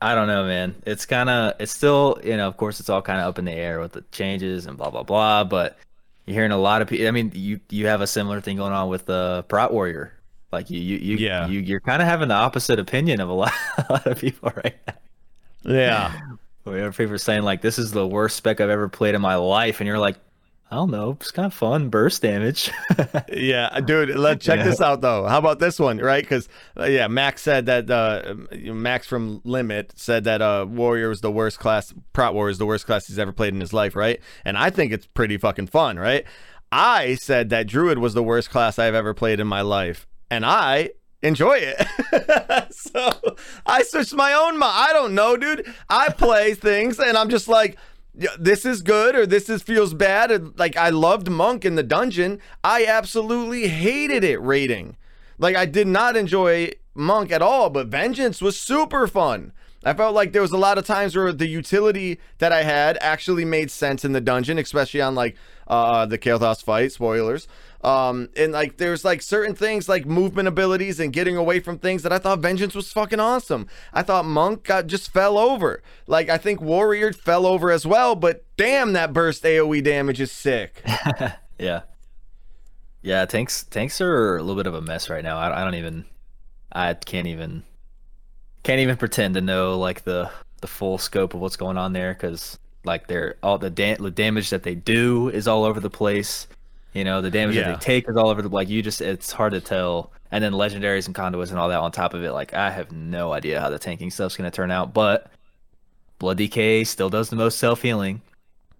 I don't know, man. It's kind of, it's still, you know, of course, it's all kind of up in the air with the changes and blah blah blah. But you're hearing a lot of people. I mean, you you have a similar thing going on with the Prot Warrior. Like you, you, you, Yeah. you you're kind of having the opposite opinion of a lot, a lot of people right now. Yeah. Where people saying like, this is the worst spec I've ever played in my life, and you're like, I don't know, it's kind of fun, burst damage. Yeah, dude. Let check Yeah. this out though. How about this one, right? Because uh, yeah, Max said that uh, Max from Limit said that uh, Warrior was the worst class. Prot Warrior is the worst class he's ever played in his life, right? And I think it's pretty fucking fun, right? I said that Druid was the worst class I've ever played in my life, and I enjoy it. so I switched my own mind. I don't know, dude. I play things, and I'm just like this is good or this is feels bad. Like I loved Monk in the dungeon. I absolutely hated it rating. Like I did not enjoy Monk at all, but Vengeance was super fun. I felt like there was a lot of times where the utility that I had actually made sense in the dungeon, especially on like uh the Kael'thas fight, spoilers. Um and like there's like certain things like movement abilities and getting away from things that I thought Vengeance was fucking awesome. I thought Monk got just fell over. Like I think Warrior fell over as well, but damn that burst AoE damage is sick. yeah, yeah. Tanks, tanks are a little bit of a mess right now. I, I don't even, I can't even, can't even pretend to know like the the full scope of what's going on there because like they're all the, da- the damage that they do is all over the place. You know, the damage Yeah. that they take is all over the like. You just, it's hard to tell. And then legendaries and conduits and all that on top of it. Like I have no idea how the tanking stuff's gonna turn out, but Blood DK still does the most self healing.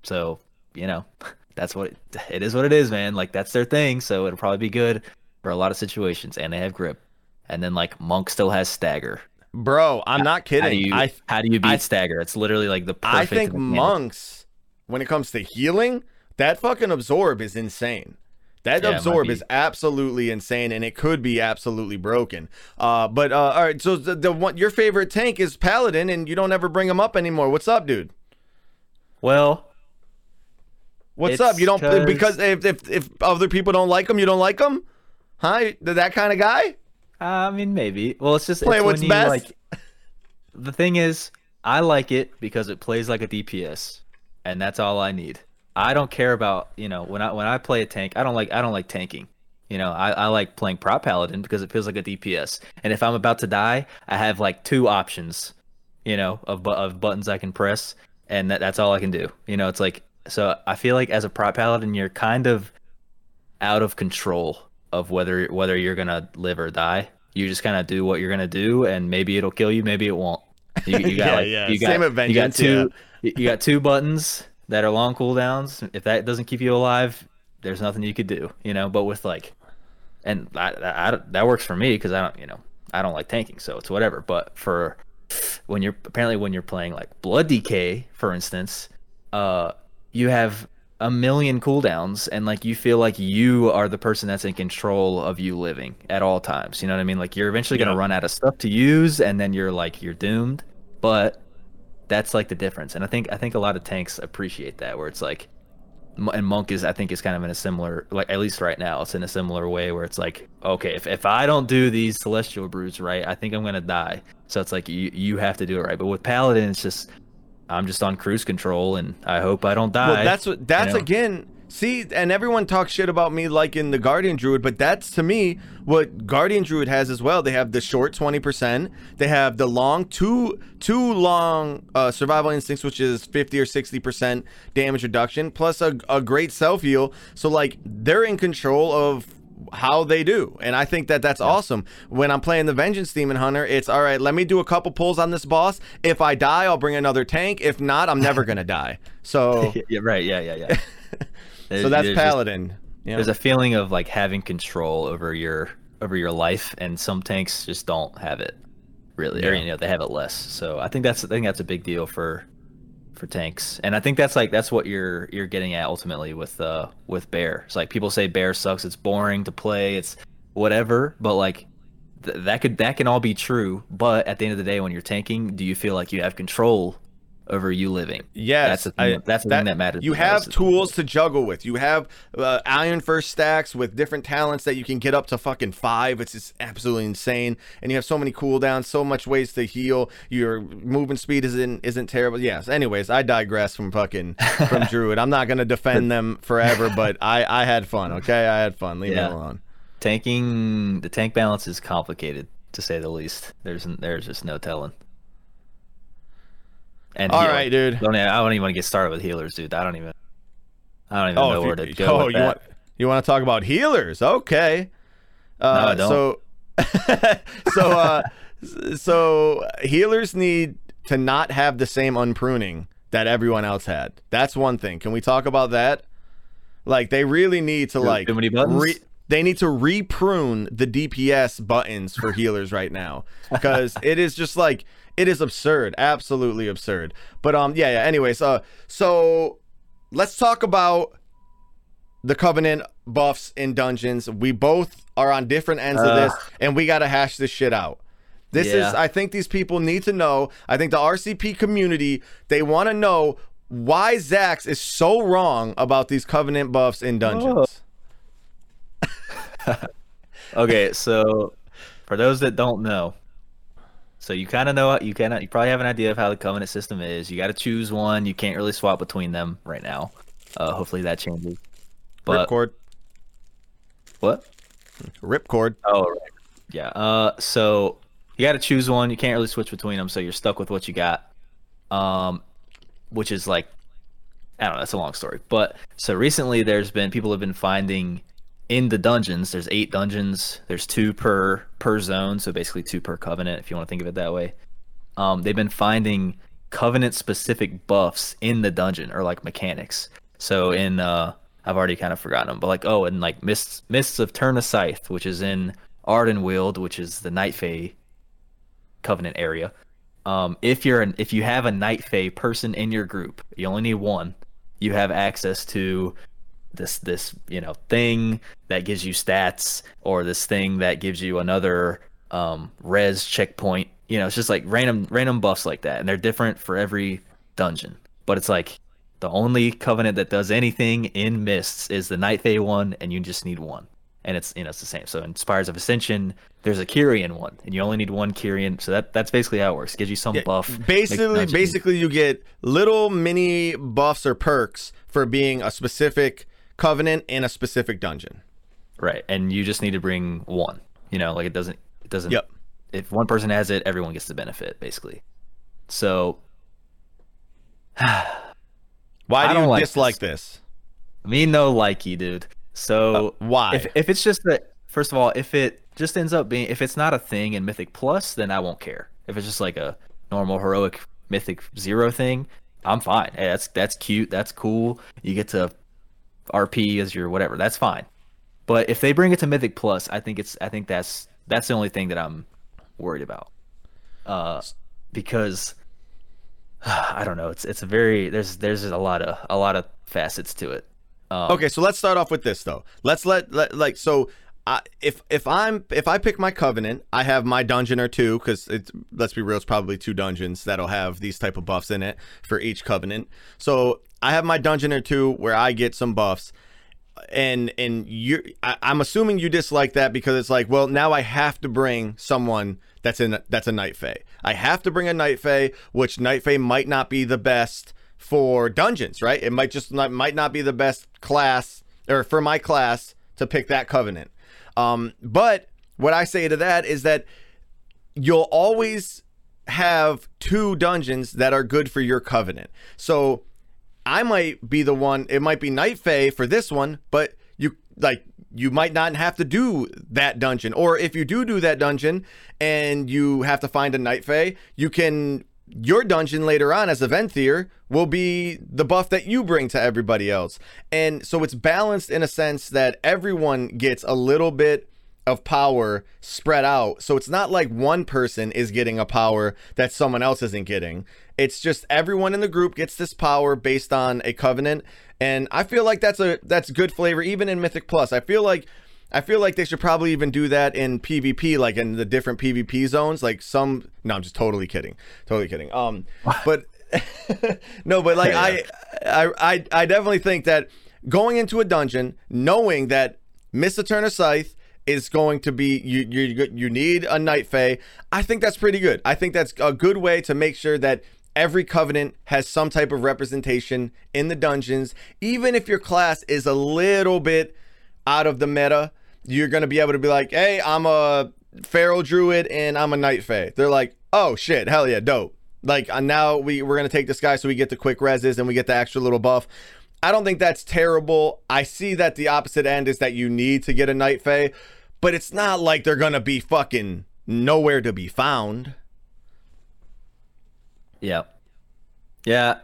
So, you know, that's what it, it is what it is, man. Like that's their thing, so it'll probably be good for a lot of situations and they have grip. And then like Monk still has stagger. Bro, I'm not kidding. How do you I how do you beat I- stagger? It's literally like the perfect I think mechanic. monks, when it comes to healing, that fucking absorb is insane. That Yeah, absorb is absolutely insane, and it could be absolutely broken. Uh, but uh, all right, so the, the one your favorite tank is Paladin, and you don't ever bring him up anymore. What's up, dude? Well, What's up? You don't because if, if if other people don't like him, you don't like him, huh? That kind of guy? I mean maybe. Well, it's just Play it's what's you, best. Like, the thing is, I like it because it plays like a DPS, and that's all I need. I don't care about you know when I when I play a tank. I don't like I don't like tanking. You know, I, I like playing prot paladin because it feels like a DPS. And if I'm about to die, I have like two options, you know, of of buttons I can press, and that, that's all I can do. You know, it's like so. I feel like as a prot paladin, you're kind of out of control of whether whether you're gonna live or die. You just kind of do what you're gonna do, and maybe it'll kill you, maybe it won't. You, you got Yeah, like, yeah. you got, Same at you got two you you got two buttons that are long cooldowns. If that doesn't keep you alive, there's nothing you could do, you know. But with like, and I, I, I- that works for me because I don't, you know, I don't like tanking, so it's whatever. But for when you're apparently when you're playing like Blood DK, for instance, uh, you have a million cooldowns and like you feel like you are the person that's in control of you living at all times. You know what I mean? Like you're eventually Yeah. gonna run out of stuff to use and then you're like you're doomed. But that's like the difference. And I think I think a lot of tanks appreciate that where it's like and Monk is I think is kind of in a similar like at least right now it's in a similar way where it's like okay if, if I don't do these celestial brews right I think I'm gonna die so it's like you you have to do it right but with Paladin it's just I'm just on cruise control and I hope I don't die Well, that's what that's know? again. See, and everyone talks shit about me like in the Guardian Druid, but that's to me what Guardian Druid has as well. They have the short twenty percent. They have the long two two long uh, survival instincts, which is fifty or sixty percent damage reduction, plus a, a great self heal. So like they're in control of how they do. And I think that that's awesome. When I'm playing the Vengeance Demon Hunter, it's all right, let me do a couple pulls on this boss. If I die, I'll bring another tank. If not, I'm never going to die. So yeah, right yeah yeah yeah so that's There's just- Paladin. Yeah. there's a feeling of like having control over your over your life and some tanks just don't have it really or you know they have it less. So i think that's i think that's a big deal for for tanks. And i think that's like that's what you're you're getting at ultimately with uh with bear. It's like people say bear sucks it's boring to play it's whatever but like th- that could that can all be true. But at the end of the day when you're tanking do you feel like you have control over you living Yes, that's the thing, I- that's the thing that matters You have tools to juggle with. You have uh, Ironfur stacks with different talents that you can get up to fucking five. It's just absolutely insane. And you have so many cooldowns, so much ways to heal. Your movement speed isn't isn't terrible. Yes. Anyways, I digress from fucking from Druid. I'm not gonna defend them forever, but I I had fun. Okay, I had fun. Leave Yeah. me alone. tanking the tank balance is complicated to say the least. There's there's just no telling. And All healing. right, dude. Don't even, I don't even want to get started with healers, dude. I don't even. I don't even Oh, know where you, to go. oh, you that. want you want to talk about healers? Okay. Uh, I don't. So, so, uh, so healers need to not have the same unpruning that everyone else had. That's one thing. Can we talk about that? Like they really need to like too many buttons? re- they need to reprune the DPS buttons for healers right now because it is just like it is absurd, absolutely absurd. But um, yeah, yeah. Anyways, uh, so let's talk about the covenant buffs in dungeons. We both are on different ends of this, and we gotta hash this shit out. This is, I think, these people need to know. I think the RCP community they want to know why Zax is so wrong about these covenant buffs in dungeons. Okay, so for those that don't know, so you kind of know you kind of you probably have an idea of how the covenant system is. You got to choose one. You can't really swap between them right now. Uh, hopefully that changes. But Ripcord, what? ripcord. Oh, right. Yeah. Uh, so you got to choose one. You can't really switch between them, so you're stuck with what you got. Um, which is like, I don't know. That's a long story. But so recently, there's been people have been finding in the dungeons. There's eight dungeons. There's two per per zone, so basically two per covenant, if you want to think of it that way. Um, they've been finding covenant specific buffs in the dungeon or like mechanics. So in uh I've already kind of forgotten them, but like oh, and like mists mists of Tirna Scithe, which is in Ardenweald, which is the Night Fae covenant area. Um, if you're an if you have a Night Fae person in your group, you only need one. You have access to this this you know thing that gives you stats, or this thing that gives you another um, res checkpoint. You know, it's just like random random buffs like that, and they're different for every dungeon. But it's like the only covenant that does anything in mists is the Night Fae one, and you just need one. And it's you know it's the same. So in Spires of Ascension, there's a Kyrian one, and you only need one Kyrian. So that that's basically how it works. gives you some buff. Basically, basically, you get little mini buffs or perks for being a specific covenant in a specific dungeon. right, and you just need to bring one. You know, like it doesn't it doesn't. Yep. If one person has it, everyone gets the benefit basically. So Why do you like dislike this? Me no likey, dude. So Uh, why? If if it's just that, first of all, if it just ends up being, if it's not a thing in Mythic Plus, then I won't care. If it's just like a normal heroic Mythic Zero thing, I'm fine. Hey, that's that's cute. That's cool. You get to RP as your whatever. That's fine. But if they bring it to Mythic Plus, I think it's I think that's that's the only thing that I'm worried about. Uh, because I don't know. It's it's a very there's there's a lot of a lot of facets to it. Um, Okay, so let's start off with this though. Let's let, let like so. If if I'm if I pick my covenant, I have my dungeon or two because it's let's be real, it's probably two dungeons that'll have these type of buffs in it for each covenant. So I have my dungeon or two where I get some buffs, and and you, I'm assuming you dislike that because it's like, well, now I have to bring someone that's in that's a night fae. I have to bring a night fae, which night fae might not be the best for dungeons, right? It might just not might not be the best class or for my class to pick that covenant. Um, but what I say to that is that you'll always have two dungeons that are good for your covenant. So I might be the one, it might be Night Fae for this one, but you like you might not have to do that dungeon. Or if you do do that dungeon and you have to find a Night Fae, you can your dungeon later on as a Venthyr will be the buff that you bring to everybody else. And so it's balanced in a sense that everyone gets a little bit of power spread out. So it's not like one person is getting a power that someone else isn't getting. It's just everyone in the group gets this power based on a covenant. And I feel like that's a that's good flavor even in Mythic Plus. I feel like I feel like they should probably even do that in PvP, like in the different PvP zones. Like some, no, I'm just totally kidding, totally kidding. Um, but no, but like I, I, I, I definitely think that going into a dungeon, knowing that Mr. Tirna Scithe is going to be you, you, you need a Night Fae. I think that's pretty good. I think that's a good way to make sure that every covenant has some type of representation in the dungeons, even if your class is a little bit out of the meta you're gonna be able to be like, hey, I'm a feral druid and I'm a night fae. They're like, oh shit, hell yeah, dope. Like uh, now we we're gonna take this guy so we get the quick reses and we get the extra little buff. I don't think that's terrible. I see that the opposite end is that you need to get a night fae, but it's not like they're gonna be fucking nowhere to be found. Yeah. Yeah.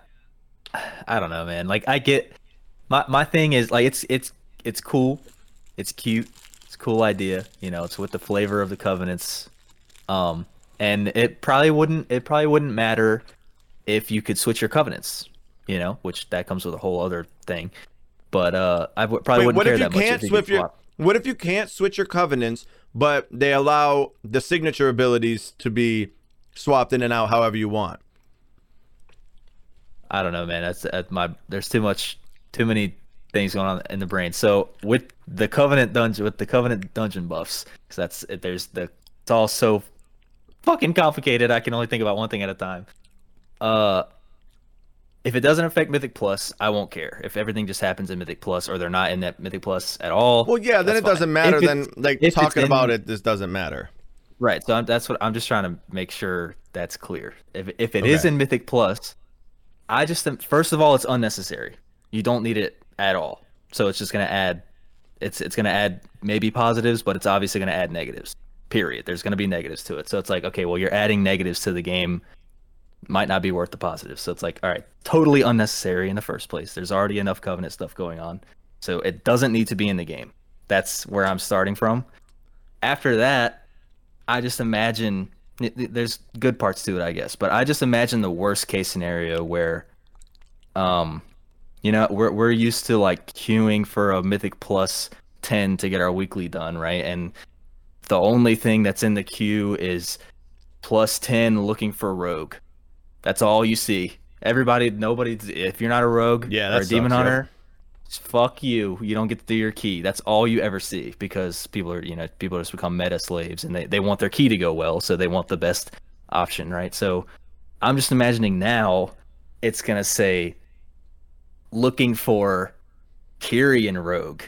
I don't know, man. Like I get my my thing is like it's it's it's cool. It's cute. Cool idea. You know, it's with the flavor of the covenants. Um and it probably wouldn't it probably wouldn't matter if you could switch your covenants, you know, which that comes with a whole other thing. But uh I w- probably Wait, wouldn't care that much if you switch your what if you can't switch your covenants, but they allow the signature abilities to be swapped in and out however you want? I don't know, man. That's, that's my. There's too much, too many things going on in the brain. So with the Covenant dungeon, with the Covenant dungeon buffs, because that's there's the. It's all so fucking complicated. I can only think about one thing at a time. Uh, if it doesn't affect Mythic Plus, I won't care. If everything just happens in Mythic Plus, or they're not in that Mythic Plus at all. Well, yeah, then it doesn't matter. If Then like talking in- about it, this doesn't matter. Right. So I'm, that's what I'm just trying to make sure that's clear. If if it is Okay. in Mythic Plus, I just think first of all it's unnecessary. You don't need it at all. So it's just gonna add. It's it's gonna add maybe positives, but it's obviously gonna add negatives. Period. There's gonna be negatives to it. So it's like okay, well you're adding negatives to the game. Might not be worth the positives. So it's like all right, totally unnecessary in the first place. There's already enough Covenant stuff going on, so it doesn't need to be in the game. That's where I'm starting from after that, I just imagine th- th- there's good parts to it, I guess, but I just imagine the worst case scenario where, um, you know, we're we're used to like queuing for a Mythic Plus ten to get our weekly done, right? And the only thing that's in the queue is plus ten looking for Rogue. That's all you see. Everybody, nobody. If you're not a Rogue Yeah, or a Demon sucks, yeah. Hunter, fuck you. You don't get to do your key. That's all you ever see because people are, you know, people just become meta slaves and they, they want their key to go well, so they want the best option, right? So I'm just imagining now it's gonna say looking for Kyrian Rogue.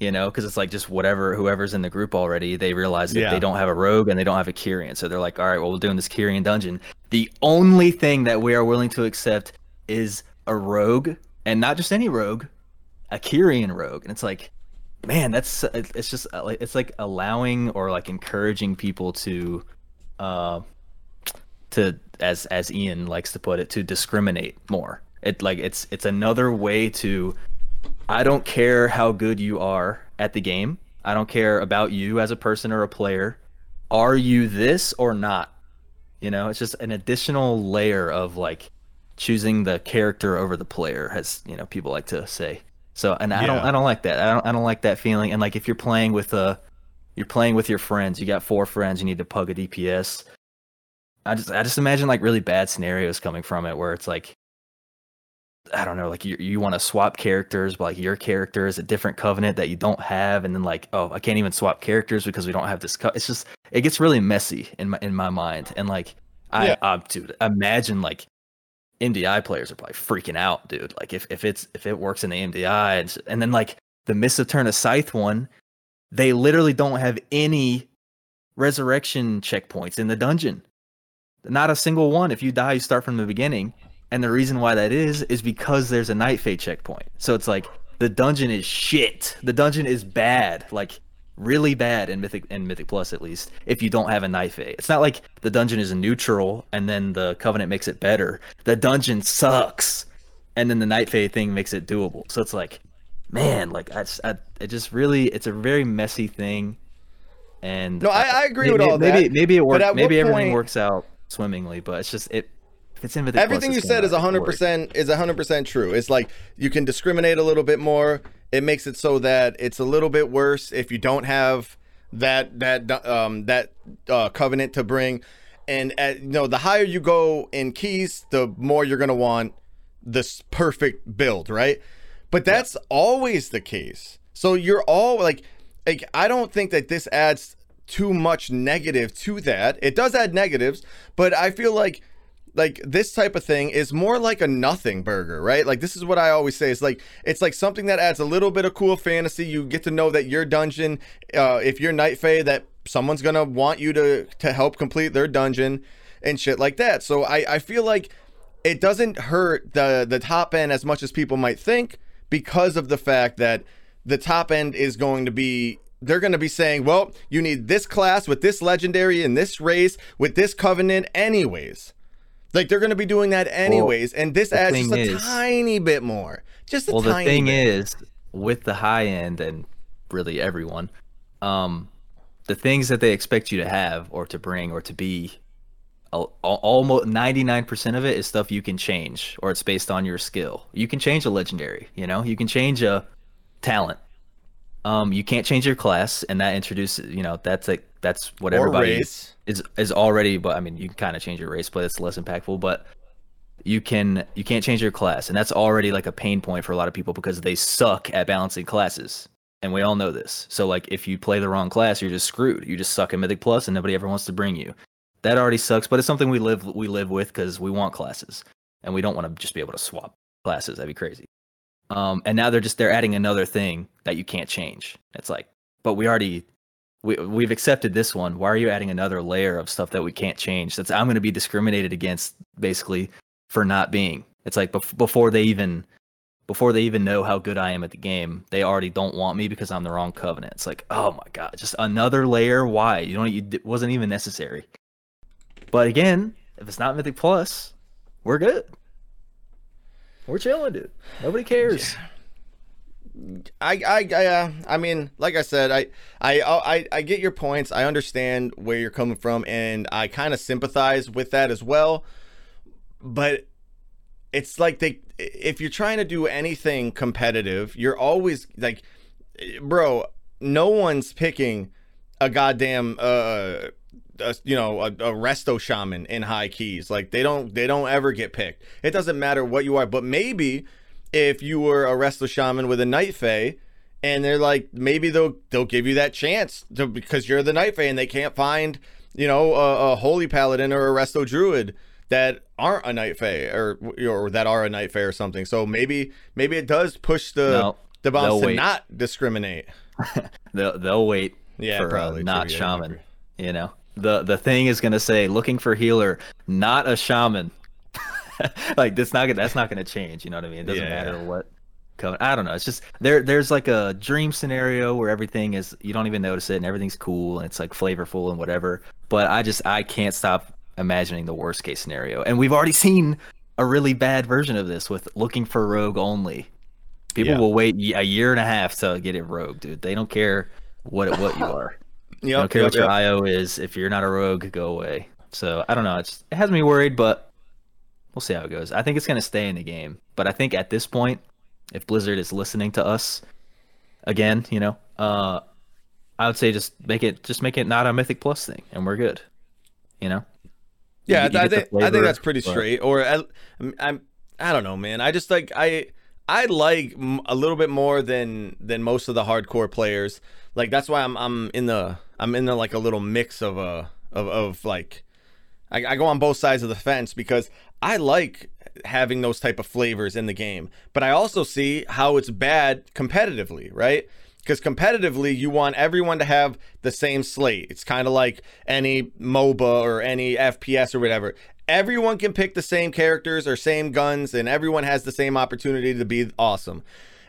You know, because it's like just whatever whoever's in the group already, they realize that Yeah. they don't have a rogue and they don't have a Kyrian. So they're like, all right, well, we're doing this Kyrian dungeon. The only thing that we are willing to accept is a rogue, and not just any rogue, a Kyrian rogue. And it's like, man, that's it's just it's like allowing or like encouraging people to, uh, to as as Ian likes to put it, to discriminate more. It like it's it's another way to. I don't care how good you are at the game. I don't care about you as a person or a player. Are you this or not? You know, it's just an additional layer of like choosing the character over the player, as you know, people like to say. So and I don't I don't like that. I don't I don't like that feeling. And like if you're playing with uh you're playing with your friends, you got four friends, you need to pug a DPS. I just I just imagine like really bad scenarios coming from it where it's like I don't know, like you you want to swap characters, but like your character is a different covenant that you don't have, and then like oh I can't even swap characters because we don't have this. Co-. It's just it gets really messy in my in my mind, and like I Yeah. dude imagine like MDI players are probably freaking out, dude. Like if, if it's if it works in the MDI and, and then like the Mists of Tirna Scithe one, they literally don't have any resurrection checkpoints in the dungeon. Not a single one. If you die, you start from the beginning. And the reason why that is is because there's a night fae checkpoint. So it's like the dungeon is shit. The dungeon is bad. Like really bad in Mythic in Mythic Plus at least if you don't have a night fae. It's not like the dungeon is neutral and then the covenant makes it better. The dungeon sucks and then the night fae thing makes it doable. So it's like man, like I, I it just really it's a very messy thing. And No, I- I agree maybe, with all maybe, that, Maybe it works. Maybe everything point- works out swimmingly, but it's just it. It's in Everything you said is 100% work. is 100% true. It's like you can discriminate a little bit more. It makes it so that it's a little bit worse if you don't have that that um that uh covenant to bring and at, you know the higher you go in keys the more you're going to want this perfect build, right? But that's always the case. So you're all like like I don't think that this adds too much negative to that. It does add negatives, but I feel like like this type of thing is more like a nothing burger, right? Like this is what I always say. It's like it's like something that adds a little bit of cool fantasy. You get to know that your dungeon, uh, if you're Night Fae, that someone's gonna want you to to help complete their dungeon and shit like that. So I I feel like it doesn't hurt the the top end as much as people might think because of the fact that the top end is going to be they're going to be saying, well, you need this class with this legendary in this race with this covenant anyways. Like they're going to be doing that anyways, and this adds just a is- tiny bit more. Just a tiny bit well, the thing bit. is, with the high end and really everyone, um, the things that they expect you to have or to bring or to be, al- al- almost ninety nine percent of it is stuff you can change or it's based on your skill. You can change a legendary, you know, you can change a talent. Um, you can't change your class, and that introduces, you know, that's like that's what or everybody race. is is already but i mean you can kind of change your race but it's less impactful but you can you can't change your class and that's already like a pain point for a lot of people because they suck at balancing classes and we all know this. So like if you play the wrong class you're just screwed. You just suck at mythic plus and nobody ever wants to bring you. That already sucks but it's something we live we live with because we want classes and we don't want to just be able to swap classes. That'd be crazy um and now they're just they're adding another thing that you can't change it's like but we already we, we've accepted this one. Why are you adding another layer of stuff that we can't change? That's I'm going to be discriminated against basically for not being. It's like bef- before they even before they even know how good I am at the game, they already don't want me because I'm the wrong covenant. It's like, oh my god, just another layer. Why? You don't. You, it wasn't even necessary. But again, if it's not Mythic Plus, we're good. We're chilling, dude. Nobody cares. I I I, uh, I mean, like I said, I, I I I get your points. I understand where you're coming from, and I kind of sympathize with that as well. But it's like they, if you're trying to do anything competitive, you're always like, bro, no one's picking a goddamn uh. A, you know a, a resto shaman in high keys. Like they don't they don't ever get picked. It doesn't matter what you are but maybe if you were a resto shaman with a night fae and they're like maybe they'll they'll give you that chance to, because you're the night fae and they can't find you know a, a holy paladin or a resto druid that aren't a night fae or or that are a night fae or something. So maybe maybe it does push the No, the they'll to wait. not discriminate. They'll they'll wait Yeah, for probably, uh, not true, yeah, I shaman. You know, the the thing is gonna say looking for healer, not a shaman. like that's not gonna that's not gonna change. You know what I mean? It doesn't Yeah. matter what. I don't know. It's just there. There's like a dream scenario where everything is you don't even notice it and everything's cool and it's like flavorful and whatever. But I just I can't stop imagining the worst case scenario. And we've already seen a really bad version of this with looking for rogue only. People Yeah. will wait a year and a half to get it rogue, dude. They don't care what what you are. Yep, I don't care yep, what your yep. IO is. If you're not a rogue, go away. So I don't know. It's, it has me worried, but we'll see how it goes. I think it's gonna stay in the game, but I think at this point, if Blizzard is listening to us again, you know, uh, I would say just make it just make it not a Mythic Plus thing, and we're good. You know. Yeah, You- you I think I think that's pretty but- straight. Or I, I'm, I'm don't know, man. I just like I I like a little bit more than than most of the hardcore players. Like that's why I'm I'm in the I'm in the like a little mix of a of of like I, I go on both sides of the fence because I like having those type of flavors in the game, but I also see how it's bad competitively, right? Because competitively, you want everyone to have the same slate. It's kind of like any MOBA or any FPS or whatever. Everyone can pick the same characters or same guns, and everyone has the same opportunity to be awesome.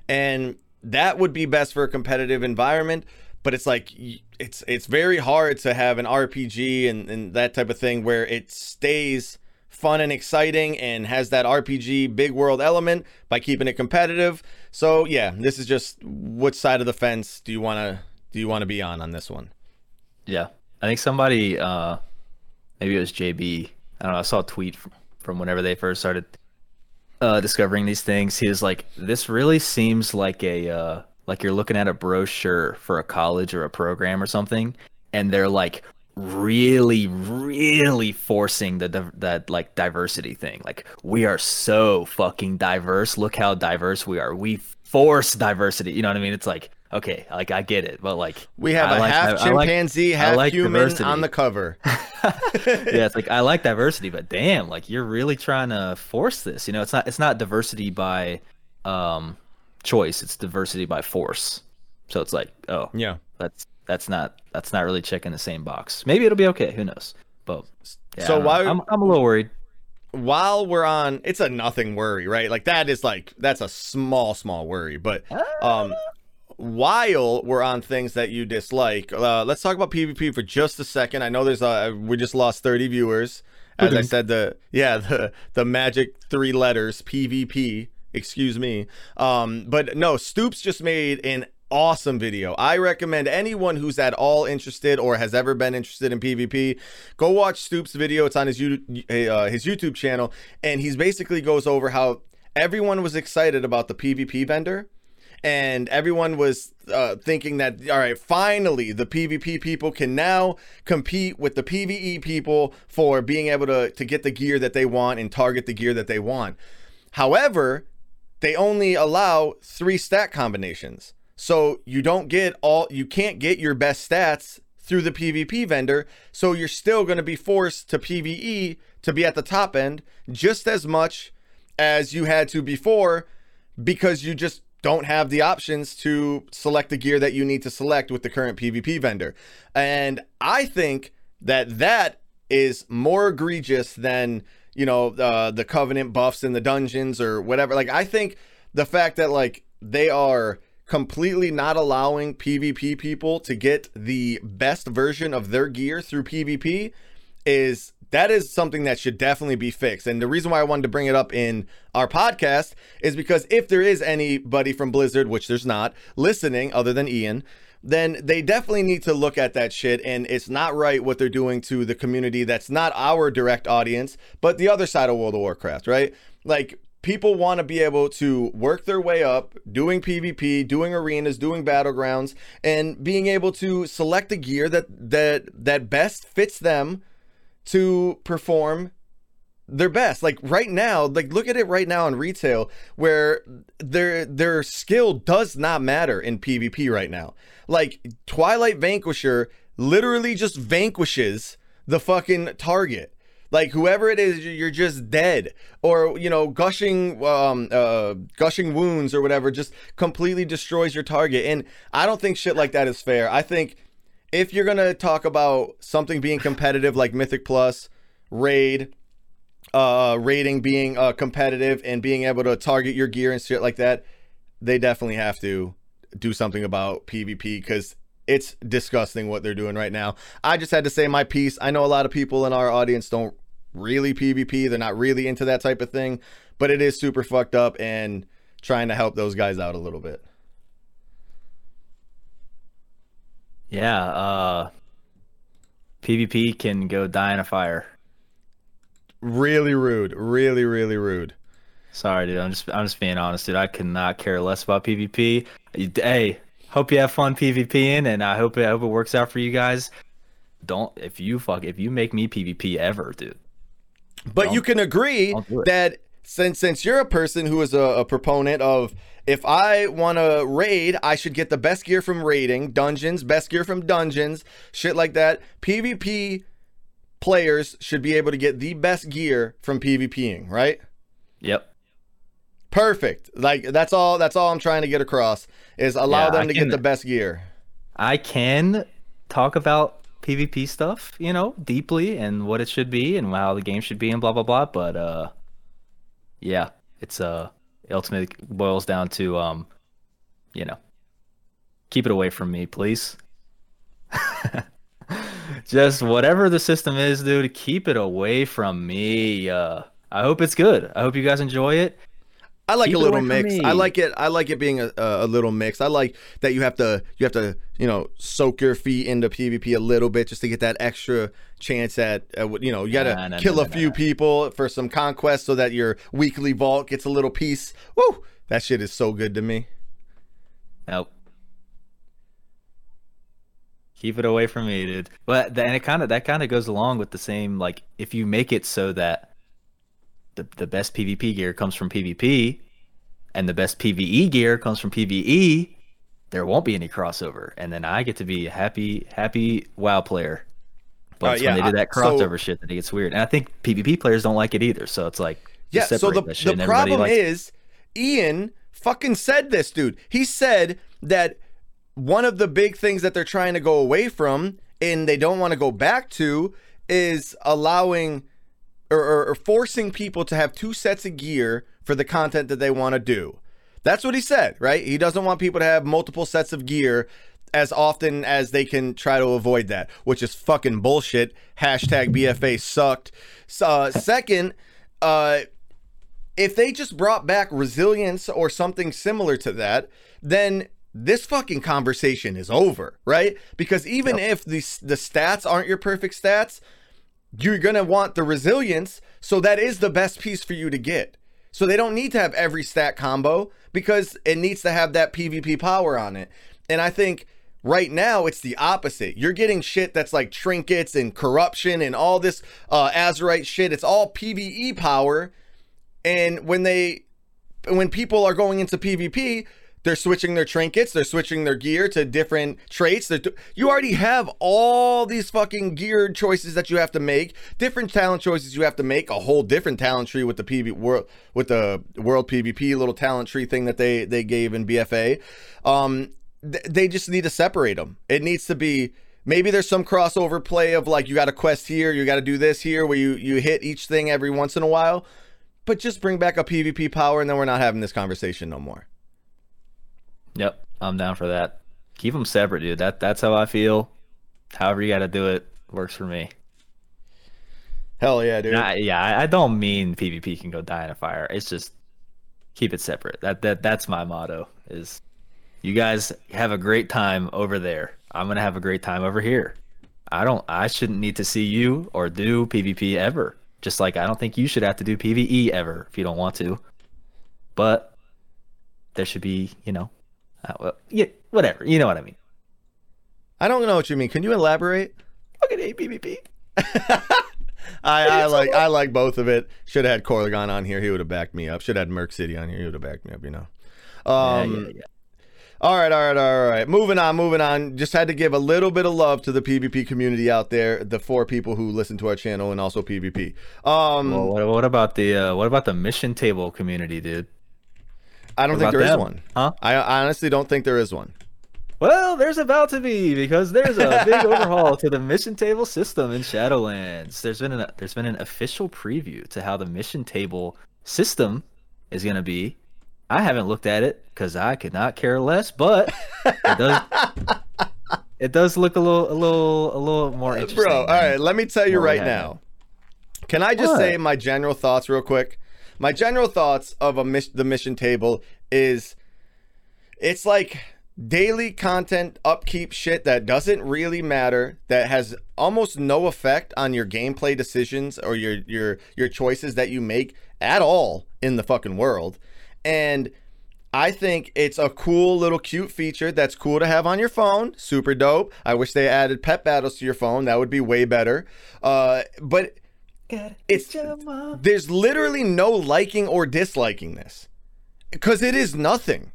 And that would be best for a competitive environment. But it's like it's it's very hard to have an RPG and, and that type of thing where it stays fun and exciting and has that RPG big world element by keeping it competitive. So yeah, this is just which side of the fence do you want to do you want to be on on this one? Yeah, I think somebody, uh, maybe it was JB. I don't know. I saw a tweet from, from whenever they first started uh, discovering these things. He was like, "This really seems like a uh, like you're looking at a brochure for a college or a program or something, and they're like." really really forcing the that like diversity thing like we are so fucking diverse look how diverse we are we force diversity you know what i mean it's like okay like i get it but like We have I a like- half I- I like- chimpanzee, half like human diversity. on the cover. yeah, it's like I like diversity, but damn, like you're really trying to force this. You know, it's not it's not diversity by um choice, it's diversity by force. So it's like, oh, Yeah. that's that's not that's not really checking the same box. Maybe it'll be okay, who knows. But yeah, So why- I'm I'm a little worried. While we're on, it's a nothing worry, right? Like that is like that's a small, small worry. But um, while we're on things that you dislike, uh, let's talk about PvP for just a second. I know there's a we just lost 30 viewers. As I said, the yeah the the magic three letters PvP. Excuse me. Um, but no, Stoops just made an awesome video. I recommend anyone who's at all interested or has ever been interested in PvP, go watch Stoops' video. It's on his you uh, his YouTube channel, and he's basically goes over how everyone was excited about the PvP vendor and everyone was uh, thinking that all right finally the pvp people can now compete with the pve people for being able to, to get the gear that they want and target the gear that they want. However they only allow three stat combinations. So you don't get all you can't get your best stats through the pvp vendor so you're still going to be forced to pve to be at the top end just as much as you had to before because you just don't have the options to select the gear that you need to select with the current PvP vendor. And I think that that is more egregious than, you know, uh, the covenant buffs in the dungeons or whatever. Like I think the fact that like they are completely not allowing PvP people to get the best version of their gear through PvP is that is something that should definitely be fixed. And the reason why I wanted to bring it up in our podcast is because if there is anybody from Blizzard, which there's not, listening other than Ian, then they definitely need to look at that shit. And it's not right what they're doing to the community that's not our direct audience, but the other side of World of Warcraft, right? Like, people want to be able to work their way up doing PvP, doing arenas, doing battlegrounds, and being able to select the gear that that that best fits them to perform their best. Like right now, like look at it right now in retail where their their skill does not matter in PvP right now. Like Twilight Vanquisher literally just vanquishes the fucking target. Like whoever it is, you're just dead. Or you know, gushing, um, uh, gushing wounds or whatever, just completely destroys your target. And I don't think shit like that is fair. I think if you're gonna talk about something being competitive like Mythic Plus, Raid, uh, rating being uh, competitive and being able to target your gear and shit like that, they definitely have to do something about PvP because it's disgusting what they're doing right now. I just had to say my piece. I know a lot of people in our audience don't really PvP, they're not really into that type of thing, but it is super fucked up and trying to help those guys out a little bit. Yeah, uh PvP can go die in a fire. Really rude. Really, really rude. Sorry, dude. I'm just I'm just being honest, dude. I could not care less about PvP. Hey, hope you have fun PvPing, and I hope it, I hope it works out for you guys. Don't if you fuck if you make me PvP ever, dude. But you can agree that since since you're a person who is a, a proponent of if I want to raid, I should get the best gear from raiding, dungeons, best gear from dungeons, shit like that. PvP players should be able to get the best gear from PvPing, right? Yep. Perfect. Like that's all that's all I'm trying to get across is allow yeah, them to can, get the best gear. I can talk about PvP stuff, you know, deeply and what it should be and how the game should be and blah blah blah, but uh yeah, it's uh ultimately boils down to um you know, keep it away from me, please. Just whatever the system is, dude, keep it away from me. Uh I hope it's good. I hope you guys enjoy it. I like Keep a little mix. I like it. I like it being a, a little mix. I like that you have to you have to you know soak your feet into PvP a little bit just to get that extra chance at uh, you know you got to nah, nah, kill nah, a few people for some conquest so that your weekly vault gets a little piece. Woo! That shit is so good to me. Nope. Keep it away from me, dude. But and it kind of that kind of goes along with the same like if you make it so that the, the best PvP gear comes from PvP and the best PvE gear comes from PvE, there won't be any crossover. And then I get to be a happy, happy WoW player. But uh, yeah, when they do that crossover so, shit, then it gets weird. And I think PvP players don't like it either. So it's like, yeah. So the, the problem is, Ion fucking said this, dude. He said that one of the big things that they're trying to go away from and they don't want to go back to is allowing or, or, or forcing people to have two sets of gear for the content that they want to do. That's what he said, right? He doesn't want people to have multiple sets of gear as often as they can try to avoid that, which is fucking bullshit. Hashtag BFA sucked. Uh, second, uh, if they just brought back resilience or something similar to that, then this fucking conversation is over, right? Because even yep. if the the stats aren't your perfect stats, you're going to want the resilience. So that is the best piece for you to get. So they don't need to have every stat combo because it needs to have that PvP power on it. And I think right now it's the opposite. You're getting shit that's like trinkets and corruption and all this uh, Azerite shit. It's all PvE power. And when they, when people are going into PvP, they're switching their trinkets, they're switching their gear to different traits. you already have all these fucking gear choices that you have to make, different talent choices you have to make, a whole different talent tree with the PV world with the world PvP little talent tree thing that they they gave in BFA. Um, th- they just need to separate them. It needs to be maybe there's some crossover play of like you got a quest here, you got to do this here, where you you hit each thing every once in a while. But just bring back a PvP power, and then we're not having this conversation no more. Yep, I'm down for that. Keep them separate, dude. That that's how I feel. However you got to do it works for me. Hell yeah, dude. I, yeah, I don't mean PvP can go die in a fire. It's just keep it separate. That that that's my motto. Is you guys have a great time over there. I'm gonna have a great time over here. I don't. I shouldn't need to see you or do PvP ever. Just like I don't think you should have to do PvE ever if you don't want to. But there should be, you know, uh, well, yeah, whatever. You know what I mean. I don't know what you mean. Can you elaborate? Fucking hate PvP. I, I like I like both of it. Should have had Corligon on here. He would have backed me up. Should have had Merc City on here. He would have backed me up. You know. Um, yeah, yeah, yeah. All right, all right, all right. Moving on, moving on. Just had to give a little bit of love to the PvP community out there, the four people who listen to our channel and also PvP. Um, well, what, what about the uh, what about the mission table community, dude? I don't what think there them? is one. Huh? I honestly don't think there is one. Well, there's about to be because there's a big overhaul to the mission table system in Shadowlands. There's been an there's been an official preview to how the mission table system is going to be. I haven't looked at it because I could not care less, but it does. it does look a little, a little, a little more interesting. Bro, all right. Let me tell you right now. Can I just what? say my general thoughts real quick? My general thoughts of a the mission table is it's like daily content upkeep shit that doesn't really matter that has almost no effect on your gameplay decisions or your your your choices that you make at all in the fucking world and I think it's a cool little cute feature that's cool to have on your phone. Super dope. I wish they added pet battles to your phone. That would be way better. Uh, but it's there's literally no liking or disliking this because it is nothing.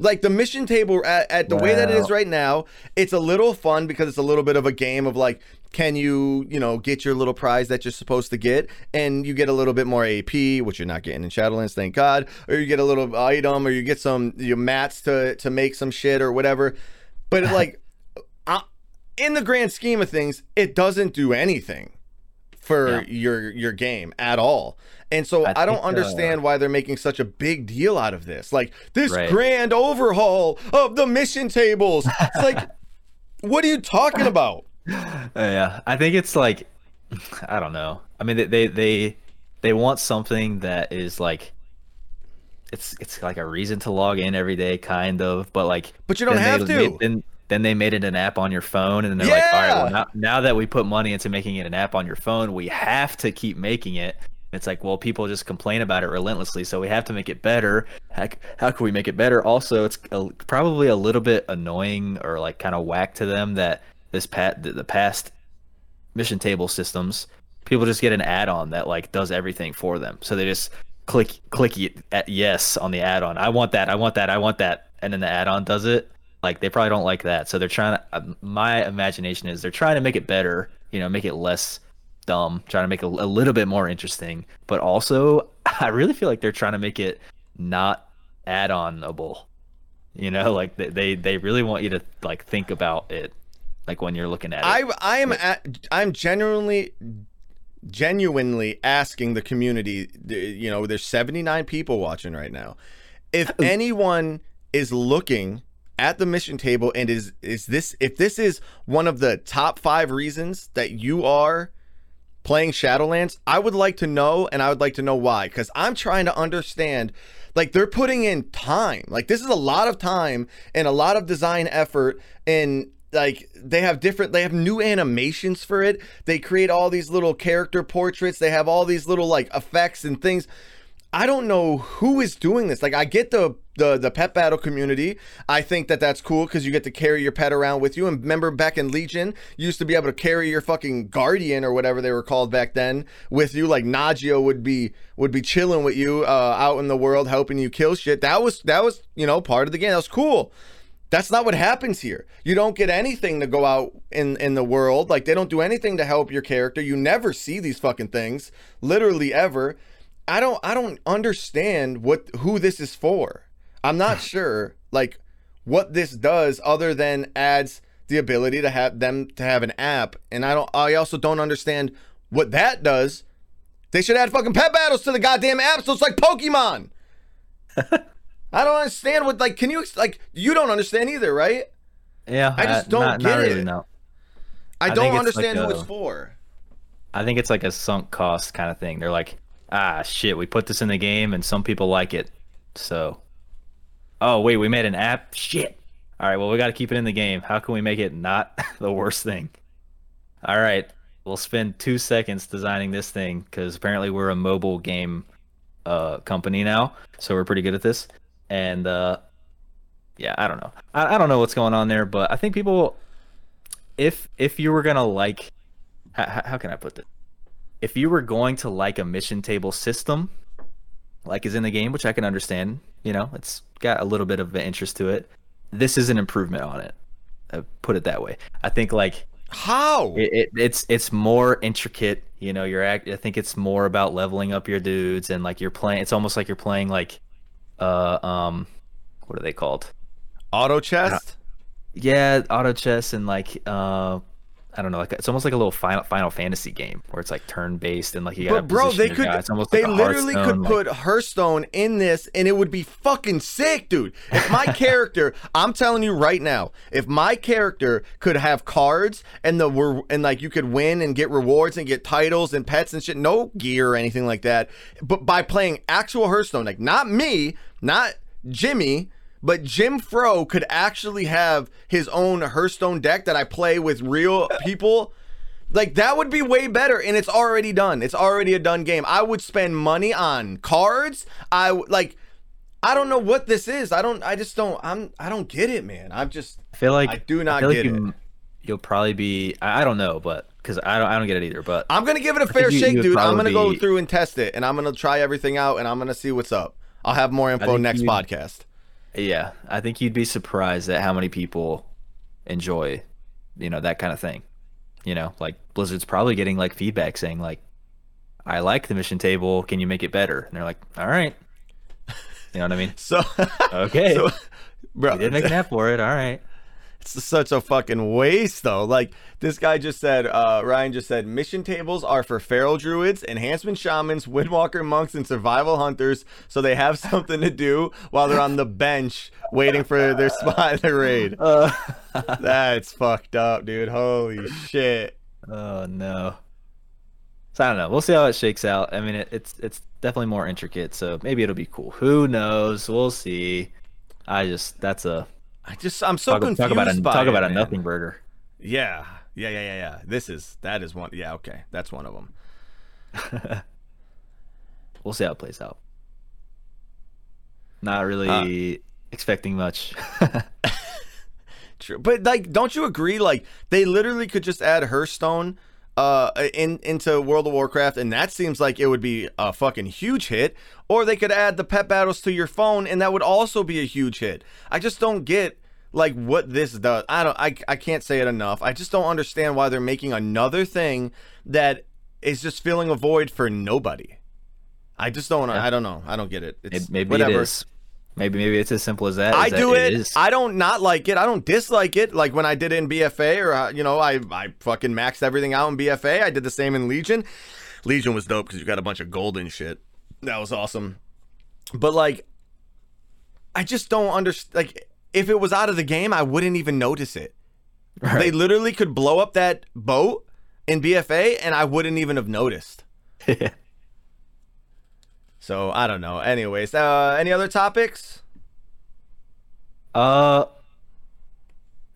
Like the mission table at, at the way that it is right now, it's a little fun because it's a little bit of a game of like, can you, you know, get your little prize that you're supposed to get, and you get a little bit more AP, which you're not getting in Shadowlands, thank God, or you get a little item, or you get some your mats to to make some shit or whatever. But like, uh, in the grand scheme of things, it doesn't do anything for Yeah. your your game at all. And so I, I don't uh, understand why they're making such a big deal out of this. Like this Right. grand overhaul of the mission tables. It's like what are you talking about? Uh, yeah, I think it's like, I don't know. I mean, they they they, they want something that is like, it's it's like a reason to log in every day, kind of. But like, But you don't have they to. Made, then then they made it an app on your phone, and then they're like, all right, well now, now that we put money into making it an app on your phone, we have to keep making it. It's like, well, people just complain about it relentlessly, so we have to make it better. How, how can we make it better? Also, it's a, probably a little bit annoying or like kind of whack to them that this pat the, the past mission table systems, people just get an add-on that like does everything for them. So they just click click yes on the add-on. I want that. I want that. I want that, and then the add-on does it. Like they probably don't like that. So they're trying to. Uh, my imagination is they're trying to make it better. You know, make it less dumb. Trying to make it a little bit more interesting. But also, I really feel like they're trying to make it not add-onable. You know, like they they, they really want you to like think about it, like when you're looking at it. I I am at, I'm genuinely genuinely asking the community, you know, there's 79 people watching right now. If anyone is looking at the mission table and is is this if this is one of the top 5 reasons that you are playing Shadowlands, I would like to know and I would like to know why cuz I'm trying to understand like they're putting in time. Like this is a lot of time and a lot of design effort and like they have different they have new animations for it. They create all these little character portraits. They have all these little like effects and things. I don't know who is doing this. Like I get the the the pet battle community. I think that that's cool because you get to carry your pet around with you. And remember back in Legion, you used to be able to carry your fucking guardian or whatever they were called back then with you. Like Nagio would be would be chilling with you uh, out in the world, helping you kill shit. That was that was you know part of the game. That was cool. That's not what happens here. You don't get anything to go out in in the world. Like they don't do anything to help your character. You never see these fucking things, literally ever. I don't I don't understand what who this is for. I'm not sure like what this does other than adds the ability to have them to have an app. And I don't I also don't understand what that does. They should add fucking pet battles to the goddamn app so it's like Pokemon. I don't understand what like can you like you don't understand either, right? yeah, I just uh, don't not, get not really, it. no. I, I don't understand like who a- it's for. I think it's like a sunk cost kind of thing. They're like, ah, shit, we put this in the game and some people like it. So, oh, wait, we made an app? Shit. All right, well, we got to keep it in the game. How can we make it not the worst thing? All right, we'll spend two seconds designing this thing because apparently we're a mobile game uh, company now. So we're pretty good at this. And uh, yeah, I don't know. I, I don't know what's going on there, but I think people, if if you were gonna like how, how can I put this? If you were going to like a mission table system, like is in the game, which I can understand, you know, it's got a little bit of an interest to it. This is an improvement on it. Uh, put it that way. I think like How? it, it, it's it's more intricate. You know, you're act. I think it's more about leveling up your dudes and like you're playing. It's almost like you're playing like, uh, um, what are they called? Auto chest? Yeah, auto chess and like uh I don't know, like it's almost like a little Final Final Fantasy game where it's like turn based and like you got. But bro, they could they like literally could like- put Hearthstone in this and it would be fucking sick, dude. If my character, I'm telling you right now, if my character could have cards and the were and like you could win and get rewards and get titles and pets and shit, no gear or anything like that, but by playing actual Hearthstone, like not me, not Jimmy, but Jim Fro could actually have his own Hearthstone deck that I play with real people. Like that would be way better, and it's already done. It's already a done game. I would spend money on cards. I like. I don't know what this is. I don't. I just don't. I'm. I don't get it, man. I'm just. I feel like I do not feel get like you, You'll probably be. I, I don't know, but because I don't. I don't get it either. But I'm gonna give it a fair you- shake, you dude. I'm gonna go through and test it, and I'm gonna try everything out, and I'm gonna see what's up. I'll have more info next you- podcast. Yeah, I think you'd be surprised at how many people enjoy, you know, that kind of thing. You know, like Blizzard's probably getting like feedback saying like, "I like the mission table. Can you make it better?" And they're like, "All right." You know what I mean? So, Okay. so, bro, we did make an app for it. All right. It's such a fucking waste, though. Like this guy just said, uh, Ryan just said, mission tables are for feral druids, enhancement shamans, windwalker monks, and survival hunters, so they have something to do while they're on the bench waiting for their spot in the raid. Uh, That's fucked up, dude. Holy shit. oh no. So I don't know. We'll see how it shakes out. I mean, it, it's it's definitely more intricate, so maybe it'll be cool. Who knows? We'll see. I just that's a I just I'm so talk, confused talk about a talk it, about a nothing burger. Yeah, yeah, yeah, yeah, yeah. This is that is one. Yeah, okay, that's one of them. We'll see how it plays out. Not really uh, expecting much. True, but like, don't you agree? Like, they literally could just add Hearthstone uh in into World of Warcraft, and that seems like it would be a fucking huge hit. Or they could add the pet battles to your phone, and that would also be a huge hit. I just don't get like what this does. I don't. I I can't say it enough. I just don't understand why they're making another thing that is just filling a void for nobody. I just don't. I don't know. I don't get it. It's maybe whatever. it is. Maybe maybe it's as simple as that. I that do it. is. I don't not like it. I don't dislike it. Like when I did it in BFA, or uh, you know, I I fucking maxed everything out in BFA. I did the same in Legion. Legion was dope because you got a bunch of golden shit. That was awesome. But like, I just don't understand. Like, if it was out of the game, I wouldn't even notice it. They literally could blow up that boat in BFA, and I wouldn't even have noticed. So I don't know. Anyways, uh, any other topics? Uh,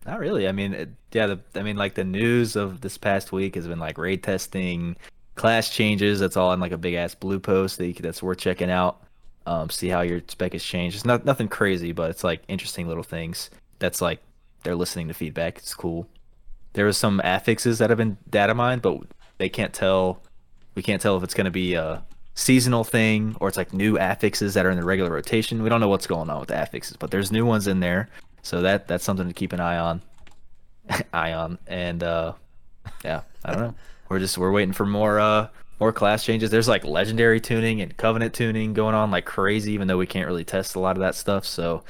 not really. I mean, it, yeah. The, I mean, like the news of this past week has been like raid testing, class changes. That's all in like a big ass blue post that you, that's worth checking out. Um, see how your spec has changed. It's not nothing crazy, but it's like interesting little things. That's like they're listening to feedback. It's cool. There was some affixes that have been data mined, but they can't tell. We can't tell if it's to be a seasonal thing or it's like new affixes that are in the regular rotation. We don't know what's going on with the affixes, but there's new ones in there, so that that's something to keep an eye on. eye on, and uh, yeah, I don't know. We're just we're waiting for more uh more class changes. There's like legendary tuning and covenant tuning going on like crazy, even though we can't really test a lot of that stuff. So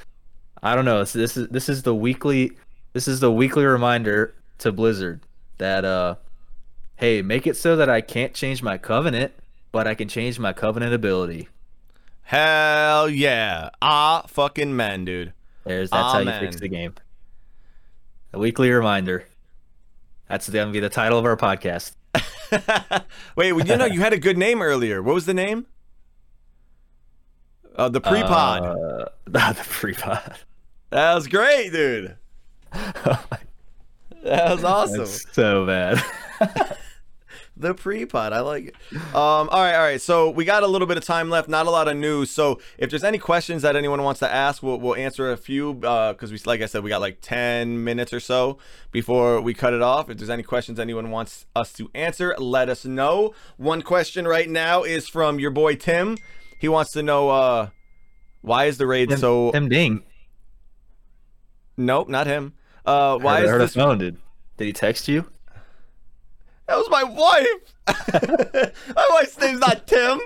I don't know. This, this is this is the weekly this is the weekly reminder to Blizzard that uh hey, make it so that I can't change my covenant, but I can change my covenant ability. Hell yeah. Ah, fucking man, dude. There's that's how you Amen. fix the game. A weekly reminder. That's gonna be the title of our podcast. Wait, well, you know, you had a good name earlier. What was the name? Uh, the pre-pod. Uh, the pre-pod. that was great, dude. That was awesome. That's so bad. The pre-pod, I like it. Um, all right, all right. So we got a little bit of time left. Not a lot of news. So if there's any questions that anyone wants to ask, we'll, we'll answer a few. Because we, like I said, we got like 10 minutes or so before we cut it off. If there's any questions anyone wants us to answer, let us know. One question right now is from your boy Tim. He wants to know uh, why is the raid Tim, so? Tim Ding. Nope, not him. Uh, why heard, is heard this? a phone, dude. Did he text you? That was my wife. my wife's name's not Tim.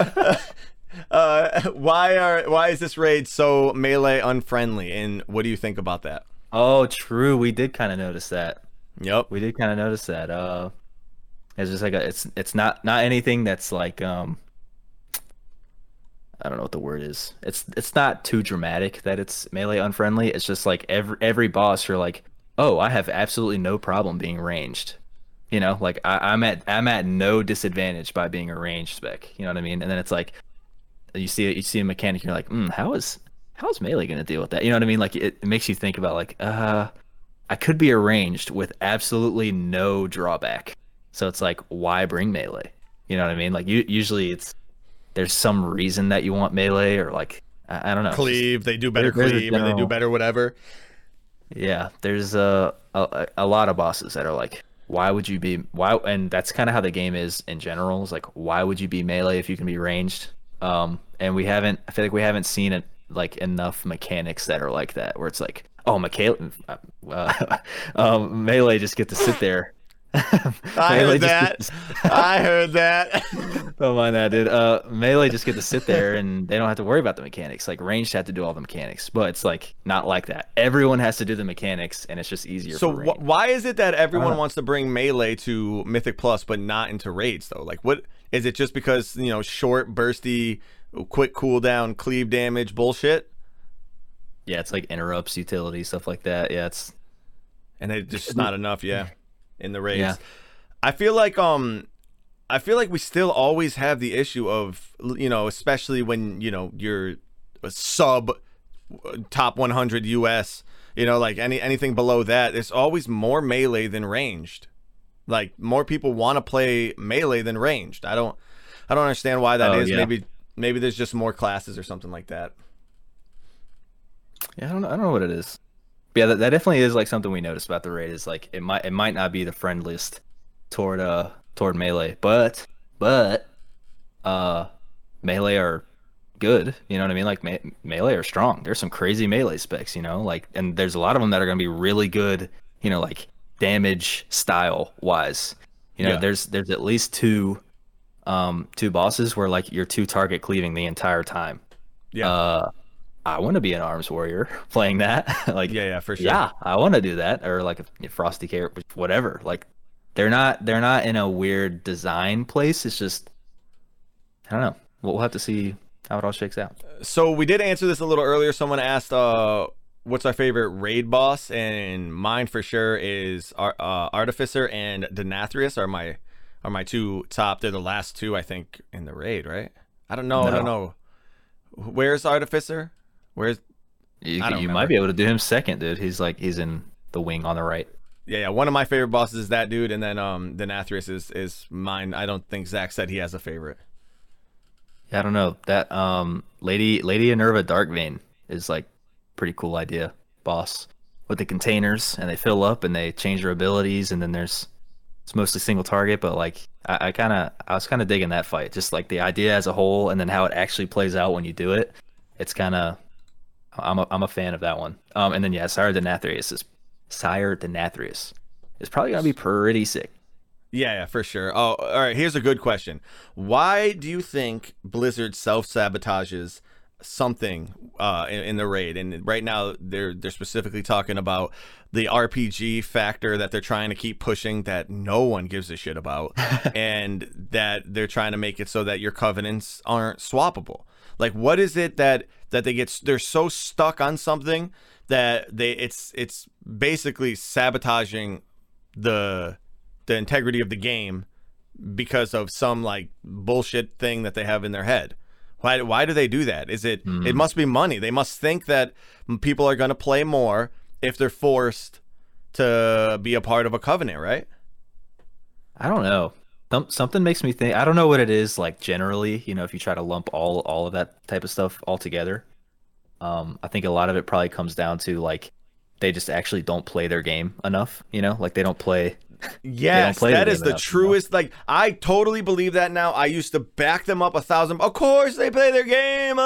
uh, why are why is this raid so melee unfriendly? And what do you think about that? Oh, true. We did kind of notice that. Yep. We did kind of notice that. Uh, it's just like a, it's it's not not anything that's like um. I don't know what the word is. It's it's not too dramatic that it's melee unfriendly. It's just like every every boss you're like, oh, I have absolutely no problem being ranged. You know, like I, I'm at I'm at no disadvantage by being a ranged spec. You know what I mean? And then it's like you see you see a mechanic, and you're like, mm, how is how's melee gonna deal with that? You know what I mean? Like it, it makes you think about like, uh, I could be arranged with absolutely no drawback. So it's like, why bring melee? You know what I mean? Like you, usually it's there's some reason that you want melee or like I, I don't know. Cleave, they do better There- cleave, they do better whatever. Yeah, there's a, a a lot of bosses that are like, why would you be why? And that's kind of how the game is in general. Is like, why would you be melee if you can be ranged? Um, and we haven't. I feel like we haven't seen it like enough mechanics that are like that, where it's like, oh, Michaela, uh, um, melee just get to sit there. I heard that. I heard that. Don't mind that, dude. Uh, melee just get to sit there and they don't have to worry about the mechanics. Like ranged have to do all the mechanics, but it's like not like that. Everyone has to do the mechanics, and it's just easier. So for wh- why is it that everyone Uh. wants to bring melee to Mythic Plus but not into raids though? Like what is it just because, you know, short, bursty, quick cooldown, cleave damage bullshit? Yeah, it's like interrupts, utility, stuff like that. Yeah, it's And it's just not enough, yeah, in the race. Yeah. I feel like um I feel like we still always have the issue of you know, especially when, you know, you're a sub uh, top 100 US, you know, like any anything below that, there's always more melee than ranged. Like more people want to play melee than ranged. I don't I don't understand why that Oh, is. yeah. Maybe maybe there's just more classes or something like that. yeah, I don't know, I don't know what it is. Yeah, that, that definitely is like something we noticed about the raid is like it might it might not be the friendliest toward uh toward melee, but but uh melee are good. You know what I mean? Like me- melee are strong. There's some crazy melee specs, you know, like and there's a lot of them that are gonna be really good. You know, like damage style wise. You know, Yeah. there's there's at least two um two bosses where like you're two target cleaving the entire time. Yeah. Uh, I want to be an arms warrior playing that. like, yeah, yeah, for sure. yeah, I want to do that, or like a, frosty carrot, whatever. Like, they're not they're not in a weird design place. It's just I don't know. We'll we'll have to see how it all shakes out. So we did answer this a little earlier. Someone asked, uh, "What's our favorite raid boss?" And mine for sure is Ar- uh, Artificer and Denathrius are my are my two top. They're the last two I think in the raid, right? I don't know. I don't know. Where's Artificer? Where's You, you remember. might be able to do him second, dude. He's like he's in the wing on the right. yeah, yeah. One of my favorite bosses is that dude, and then um, Denathrius is is mine. I don't think Zach said he has a favorite. Yeah, I don't know that um lady Lady Inerva Darkvein is like pretty cool idea, boss. With the containers and they fill up and they change their abilities and then there's it's mostly single target, but like I, I kind of I was kind of digging that fight, just like the idea as a whole and then how it actually plays out when you do it. It's kind of I'm a, I'm a fan of that one. Um, and then yeah, Sire Denathrius is Sire Denathrius is probably gonna be pretty sick. Yeah, yeah, for sure. Oh, all right. Here's a good question. Why do you think Blizzard self sabotages something uh, in, in the raid? And right now, they're they're specifically talking about the RPG factor that they're trying to keep pushing that no one gives a shit about, and that they're trying to make it so that your covenants aren't swappable. Like, what is it that that they get? They're so stuck on something that they it's it's basically sabotaging the the integrity of the game because of some like bullshit thing that they have in their head. Why why do they do that? Is it hmm. it must be money. They must think that people are going to play more if they're forced to be a part of a covenant, right? I don't know. Some, something makes me think. I don't know what it is. Like generally, you know, if you try to lump all all of that type of stuff all together, um, I think a lot of it probably comes down to like they just actually don't play their game enough. You know, like they don't play. Yes, that is the enough, you know? truest. Like I totally believe that now. I used to back them up a thousand. Of course, they play their game.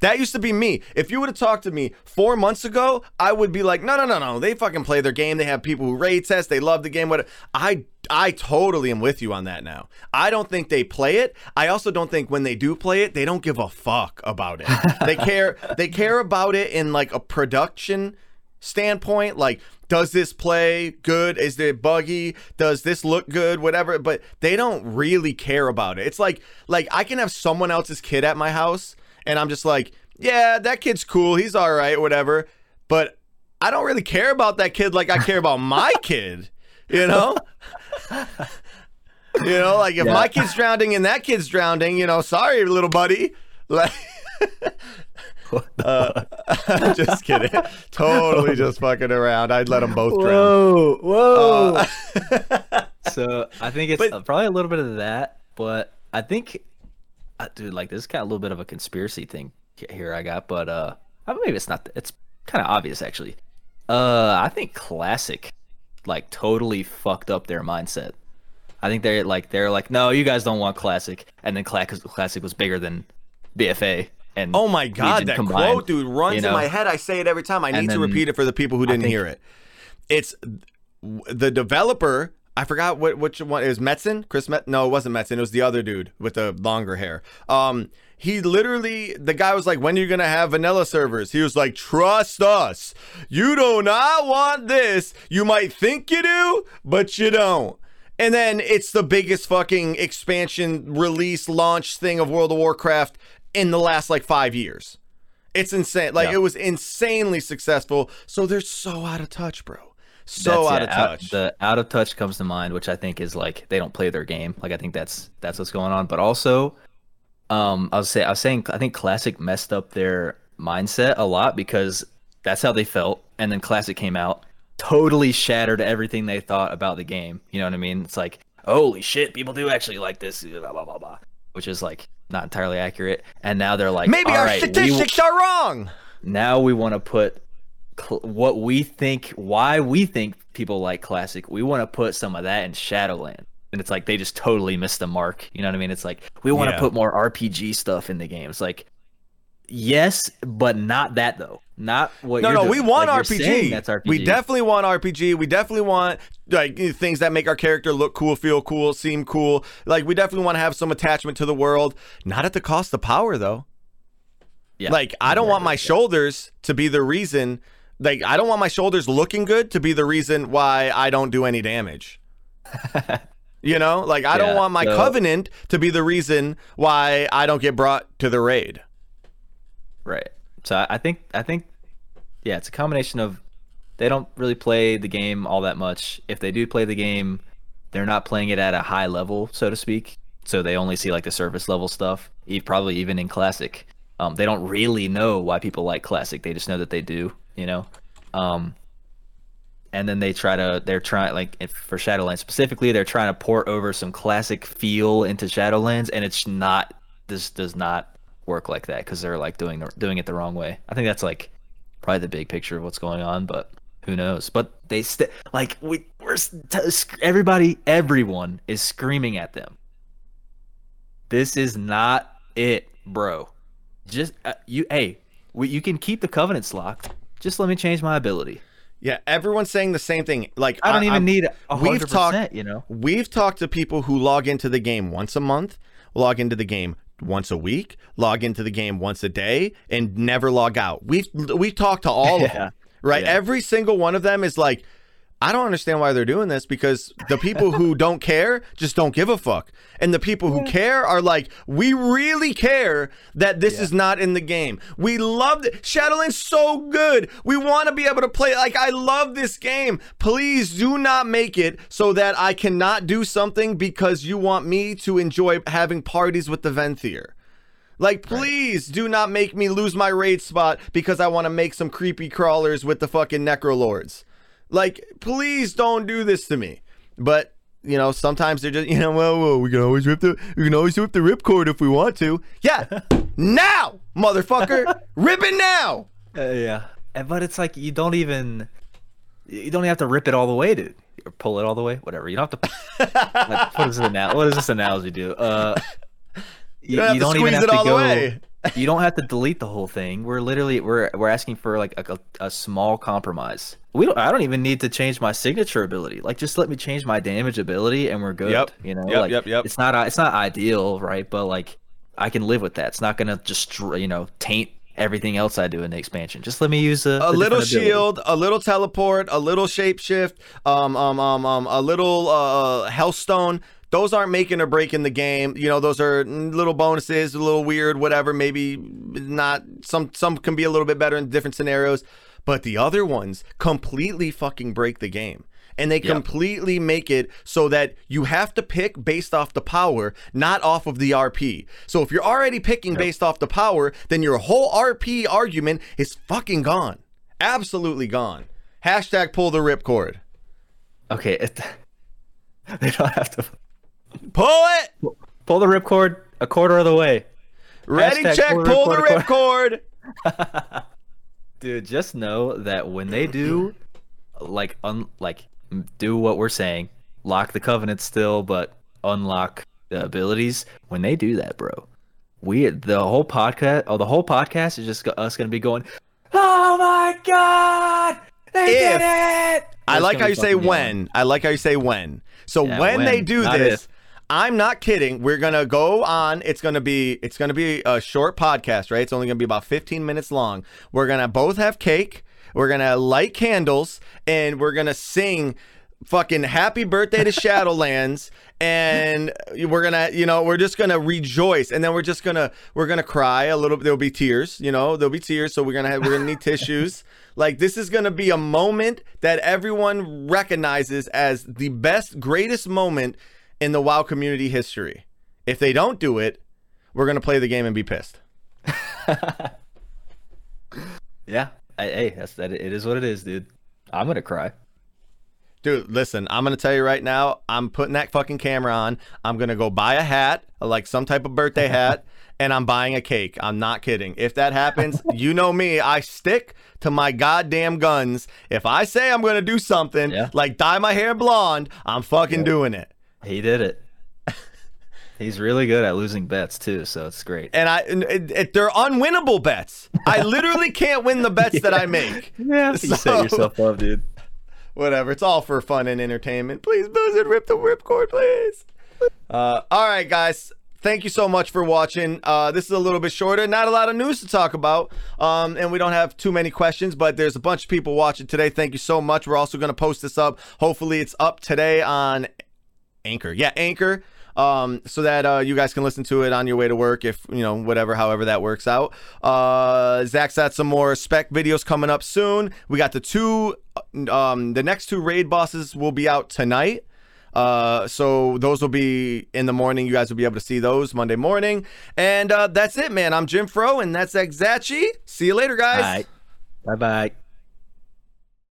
That used to be me. If you would have talked to me four months ago, I would be like, no, no, no, no. They fucking play their game. They have people who raid test. They love the game. What I I totally am with you on that now. I don't think they play it. I also don't think when they do play it, they don't give a fuck about it. they care. They care about it in like a production standpoint like does this play good? Is it buggy? Does this look good? Whatever but they don't really care about it. It's like like i can have someone else's kid at my house and i'm just like yeah that kid's cool. He's all right whatever. But i don't really care about that kid like i care about my kid you know? You know like if Yeah. my kid's drowning and that kid's drowning you know sorry little buddy. Like Uh, I'm just kidding. totally just fucking around. I'd let them both drown. Whoa, whoa. Uh, so I think it's But- probably a little bit of that, but I think, uh, dude, like this got a little bit of a conspiracy thing here I got, but uh, uh, maybe it's not. It's kind of obvious actually. Uh, I think Classic, like, totally fucked up their mindset. I think they're like they're like, no, you guys don't want Classic, and then Classic Classic was bigger than BFA. And oh my god, that combined, quote, dude, runs you in my head. I say it every time. I need to repeat it for the people who didn't hear it. It's the developer. I forgot what which one it was. Metzen, Chris Met. No, it wasn't Metzen. It was the other dude with the longer hair. Um, he literally, the guy was like, "When are you gonna have vanilla servers?" He was like, "Trust us. You do not want this. You might think you do, but you don't." And then it's the biggest fucking expansion release launch thing of World of Warcraft in the last like five years. It's insane. Like Yeah. it was insanely successful. So they're so out of touch, bro. So That's- out yeah, of touch. the out of touch comes to mind, which I think is like they don't play their game. Like I think that's that's what's going on. But also, um, I was say I was saying I think Classic messed up their mindset a lot because that's how they felt, and then Classic came out, totally shattered everything they thought about the game. You know what I mean? It's like holy shit, people do actually like this, blah blah blah blah, which is like not entirely accurate. And now they're like, Maybe "All our right, we- statistics are wrong. now we want to put cl- what we think why we think people like classic we want to put some of that in shadowland and it's like they just totally missed the mark you know what i mean it's like we want to Yeah. put more rpg stuff in the game it's like yes but not that though not what No, no, we want Like, RPG. that's rpg We definitely want RPG. We definitely want like things that make our character look cool, feel cool, seem cool. Like we definitely want to have some attachment to the world, not at the cost of power though. yeah, Like I don't want my shoulders to be the reason. Like I don't want my shoulders looking good to be the reason why I don't do any damage. you know, like I don't want my so- covenant to be the reason why I don't get brought to the raid. Right. So I think I think yeah, it's a combination of they don't really play the game all that much. If they do play the game, they're not playing it at a high level, so to speak. So they only see like the surface level stuff. Probably even in classic, um, they don't really know why people like classic. They just know that they do, you know. Um, and then they try to they're trying like for Shadowlands specifically, they're trying to port over some classic feel into Shadowlands, and it's not. This does not work like that because they're like doing doing it the wrong way. I think that's like probably the big picture of what's going on, but who knows? But they st- like we we're st- everybody everyone is screaming at them. This is not it, bro. Just uh, you hey, we, you can keep the covenants locked. Just let me change my ability. Yeah, everyone's saying the same thing. Like I don't even I'm- need a we've hundred talked- percent. You know, We've talked to people who log into the game once a month, log into the game once a week, log into the game once a day, and never log out. We've we've talked to all of them, right? Yeah. Every single one of them is like, I don't understand why they're doing this because the people who don't care just don't give a fuck, and the people who care are like, we really care that this is not in the game. We love it. Shadowlands so good. We want to be able to play. Like I love this game. Please do not make it so that I cannot do something because you want me to enjoy having parties with the Venthyr. Like, please do not make me lose my raid spot because I want to make some creepy crawlers with the fucking Necrolords. Like, please don't do this to me. But you know, sometimes they're just you know, well, well, we can always rip the we can always rip the ripcord if we want to. Yeah, now, motherfucker, rip it now. Uh, yeah, but it's like you don't even you don't even have to rip it all the way, dude, or pull it all the way, whatever. You don't have to. like, what is this analogy? What does this analogy do? Uh, you, don't even have to squeeze it all the way. You don't have to delete the whole thing. We're literally we're we're asking for like a, a, a small compromise. We don't. I don't even need to change my signature ability. Like just let me change my damage ability, and we're good. Yep. You know. Yep, like, yep, yep. It's not it's not ideal, right? But like I can live with that. It's not gonna just you know taint everything else I do in the expansion. Just let me use a, a the little different ability. shield, a little teleport, a little shapeshift, um, um, um, um, a little uh, healthstone. Those aren't making or breaking the game. You know, those are little bonuses, a little weird, whatever. Maybe not. Some some can be a little bit better in different scenarios, but the other ones completely fucking break the game. and they Yep. completely make it so that you have to pick based off the power, not off of the RP. So if you're already picking based off the power, then your whole RP argument is fucking gone. Absolutely gone. Hashtag pull the ripcord. Okay, it, they don't have to Pull it! pull the ripcord a quarter of the way. Ready, Hashtag check, pull the pull the ripcord. Dude, just know that when they do, like, un like, do what we're saying, lock the covenant still, but unlock the abilities. When they do that, bro, we the whole podcast, oh, the whole podcast is just us gonna be going, oh my god, they If- did it. I like how you say when. I like how you say when. So Yeah, when, they do this. I'm not kidding. We're gonna go on. It's gonna be it's gonna be a short podcast, right? It's only gonna be about 15 minutes long. We're gonna both have cake. We're gonna light candles, and we're gonna sing fucking happy birthday to Shadowlands and we're gonna you know we're just gonna rejoice and then we're just gonna we're gonna cry a little there'll be tears you know there'll be tears so we're gonna have we're gonna need tissues like this is gonna be a moment that everyone recognizes as the best greatest moment in the WoW community history if they don't do it we're gonna play the game and be pissed Yeah, I, hey, that's that. It is what it is, dude. I'm gonna cry. Dude, listen, I'm gonna tell you right now, I'm putting that fucking camera on. I'm gonna go buy a hat, like some type of birthday hat, and I'm buying a cake. I'm not kidding. If that happens, you know me, I stick to my goddamn guns. If I say I'm gonna do something, Yeah. like dye my hair blonde, I'm fucking doing it. He did it. He's really good at losing bets too, so it's great. And I, and it, it- they're unwinnable bets. I literally can't win the bets that I make. Yeah, you set yourself up, dude. whatever. It's all for fun and entertainment. Please, Blizzard, rip the ripcord, please. Uh, all right, guys. Thank you so much for watching. Uh, this is a little bit shorter. Not a lot of news to talk about, um, and we don't have too many questions. But there's a bunch of people watching today. Thank you so much. We're also going to post this up. Hopefully, it's up today on Anchor. Yeah, Anchor. Um, so that uh, you guys can listen to it on your way to work, if you know, whatever, however that works out. Uh, Zach's got some more spec videos coming up soon. We got the two, um, the next two raid bosses will be out tonight. Uh, so those will be in the morning. You guys will be able to see those Monday morning. And uh, that's it, man. I'm Jim Fro, and that's Exachi. See you later, guys. Bye bye.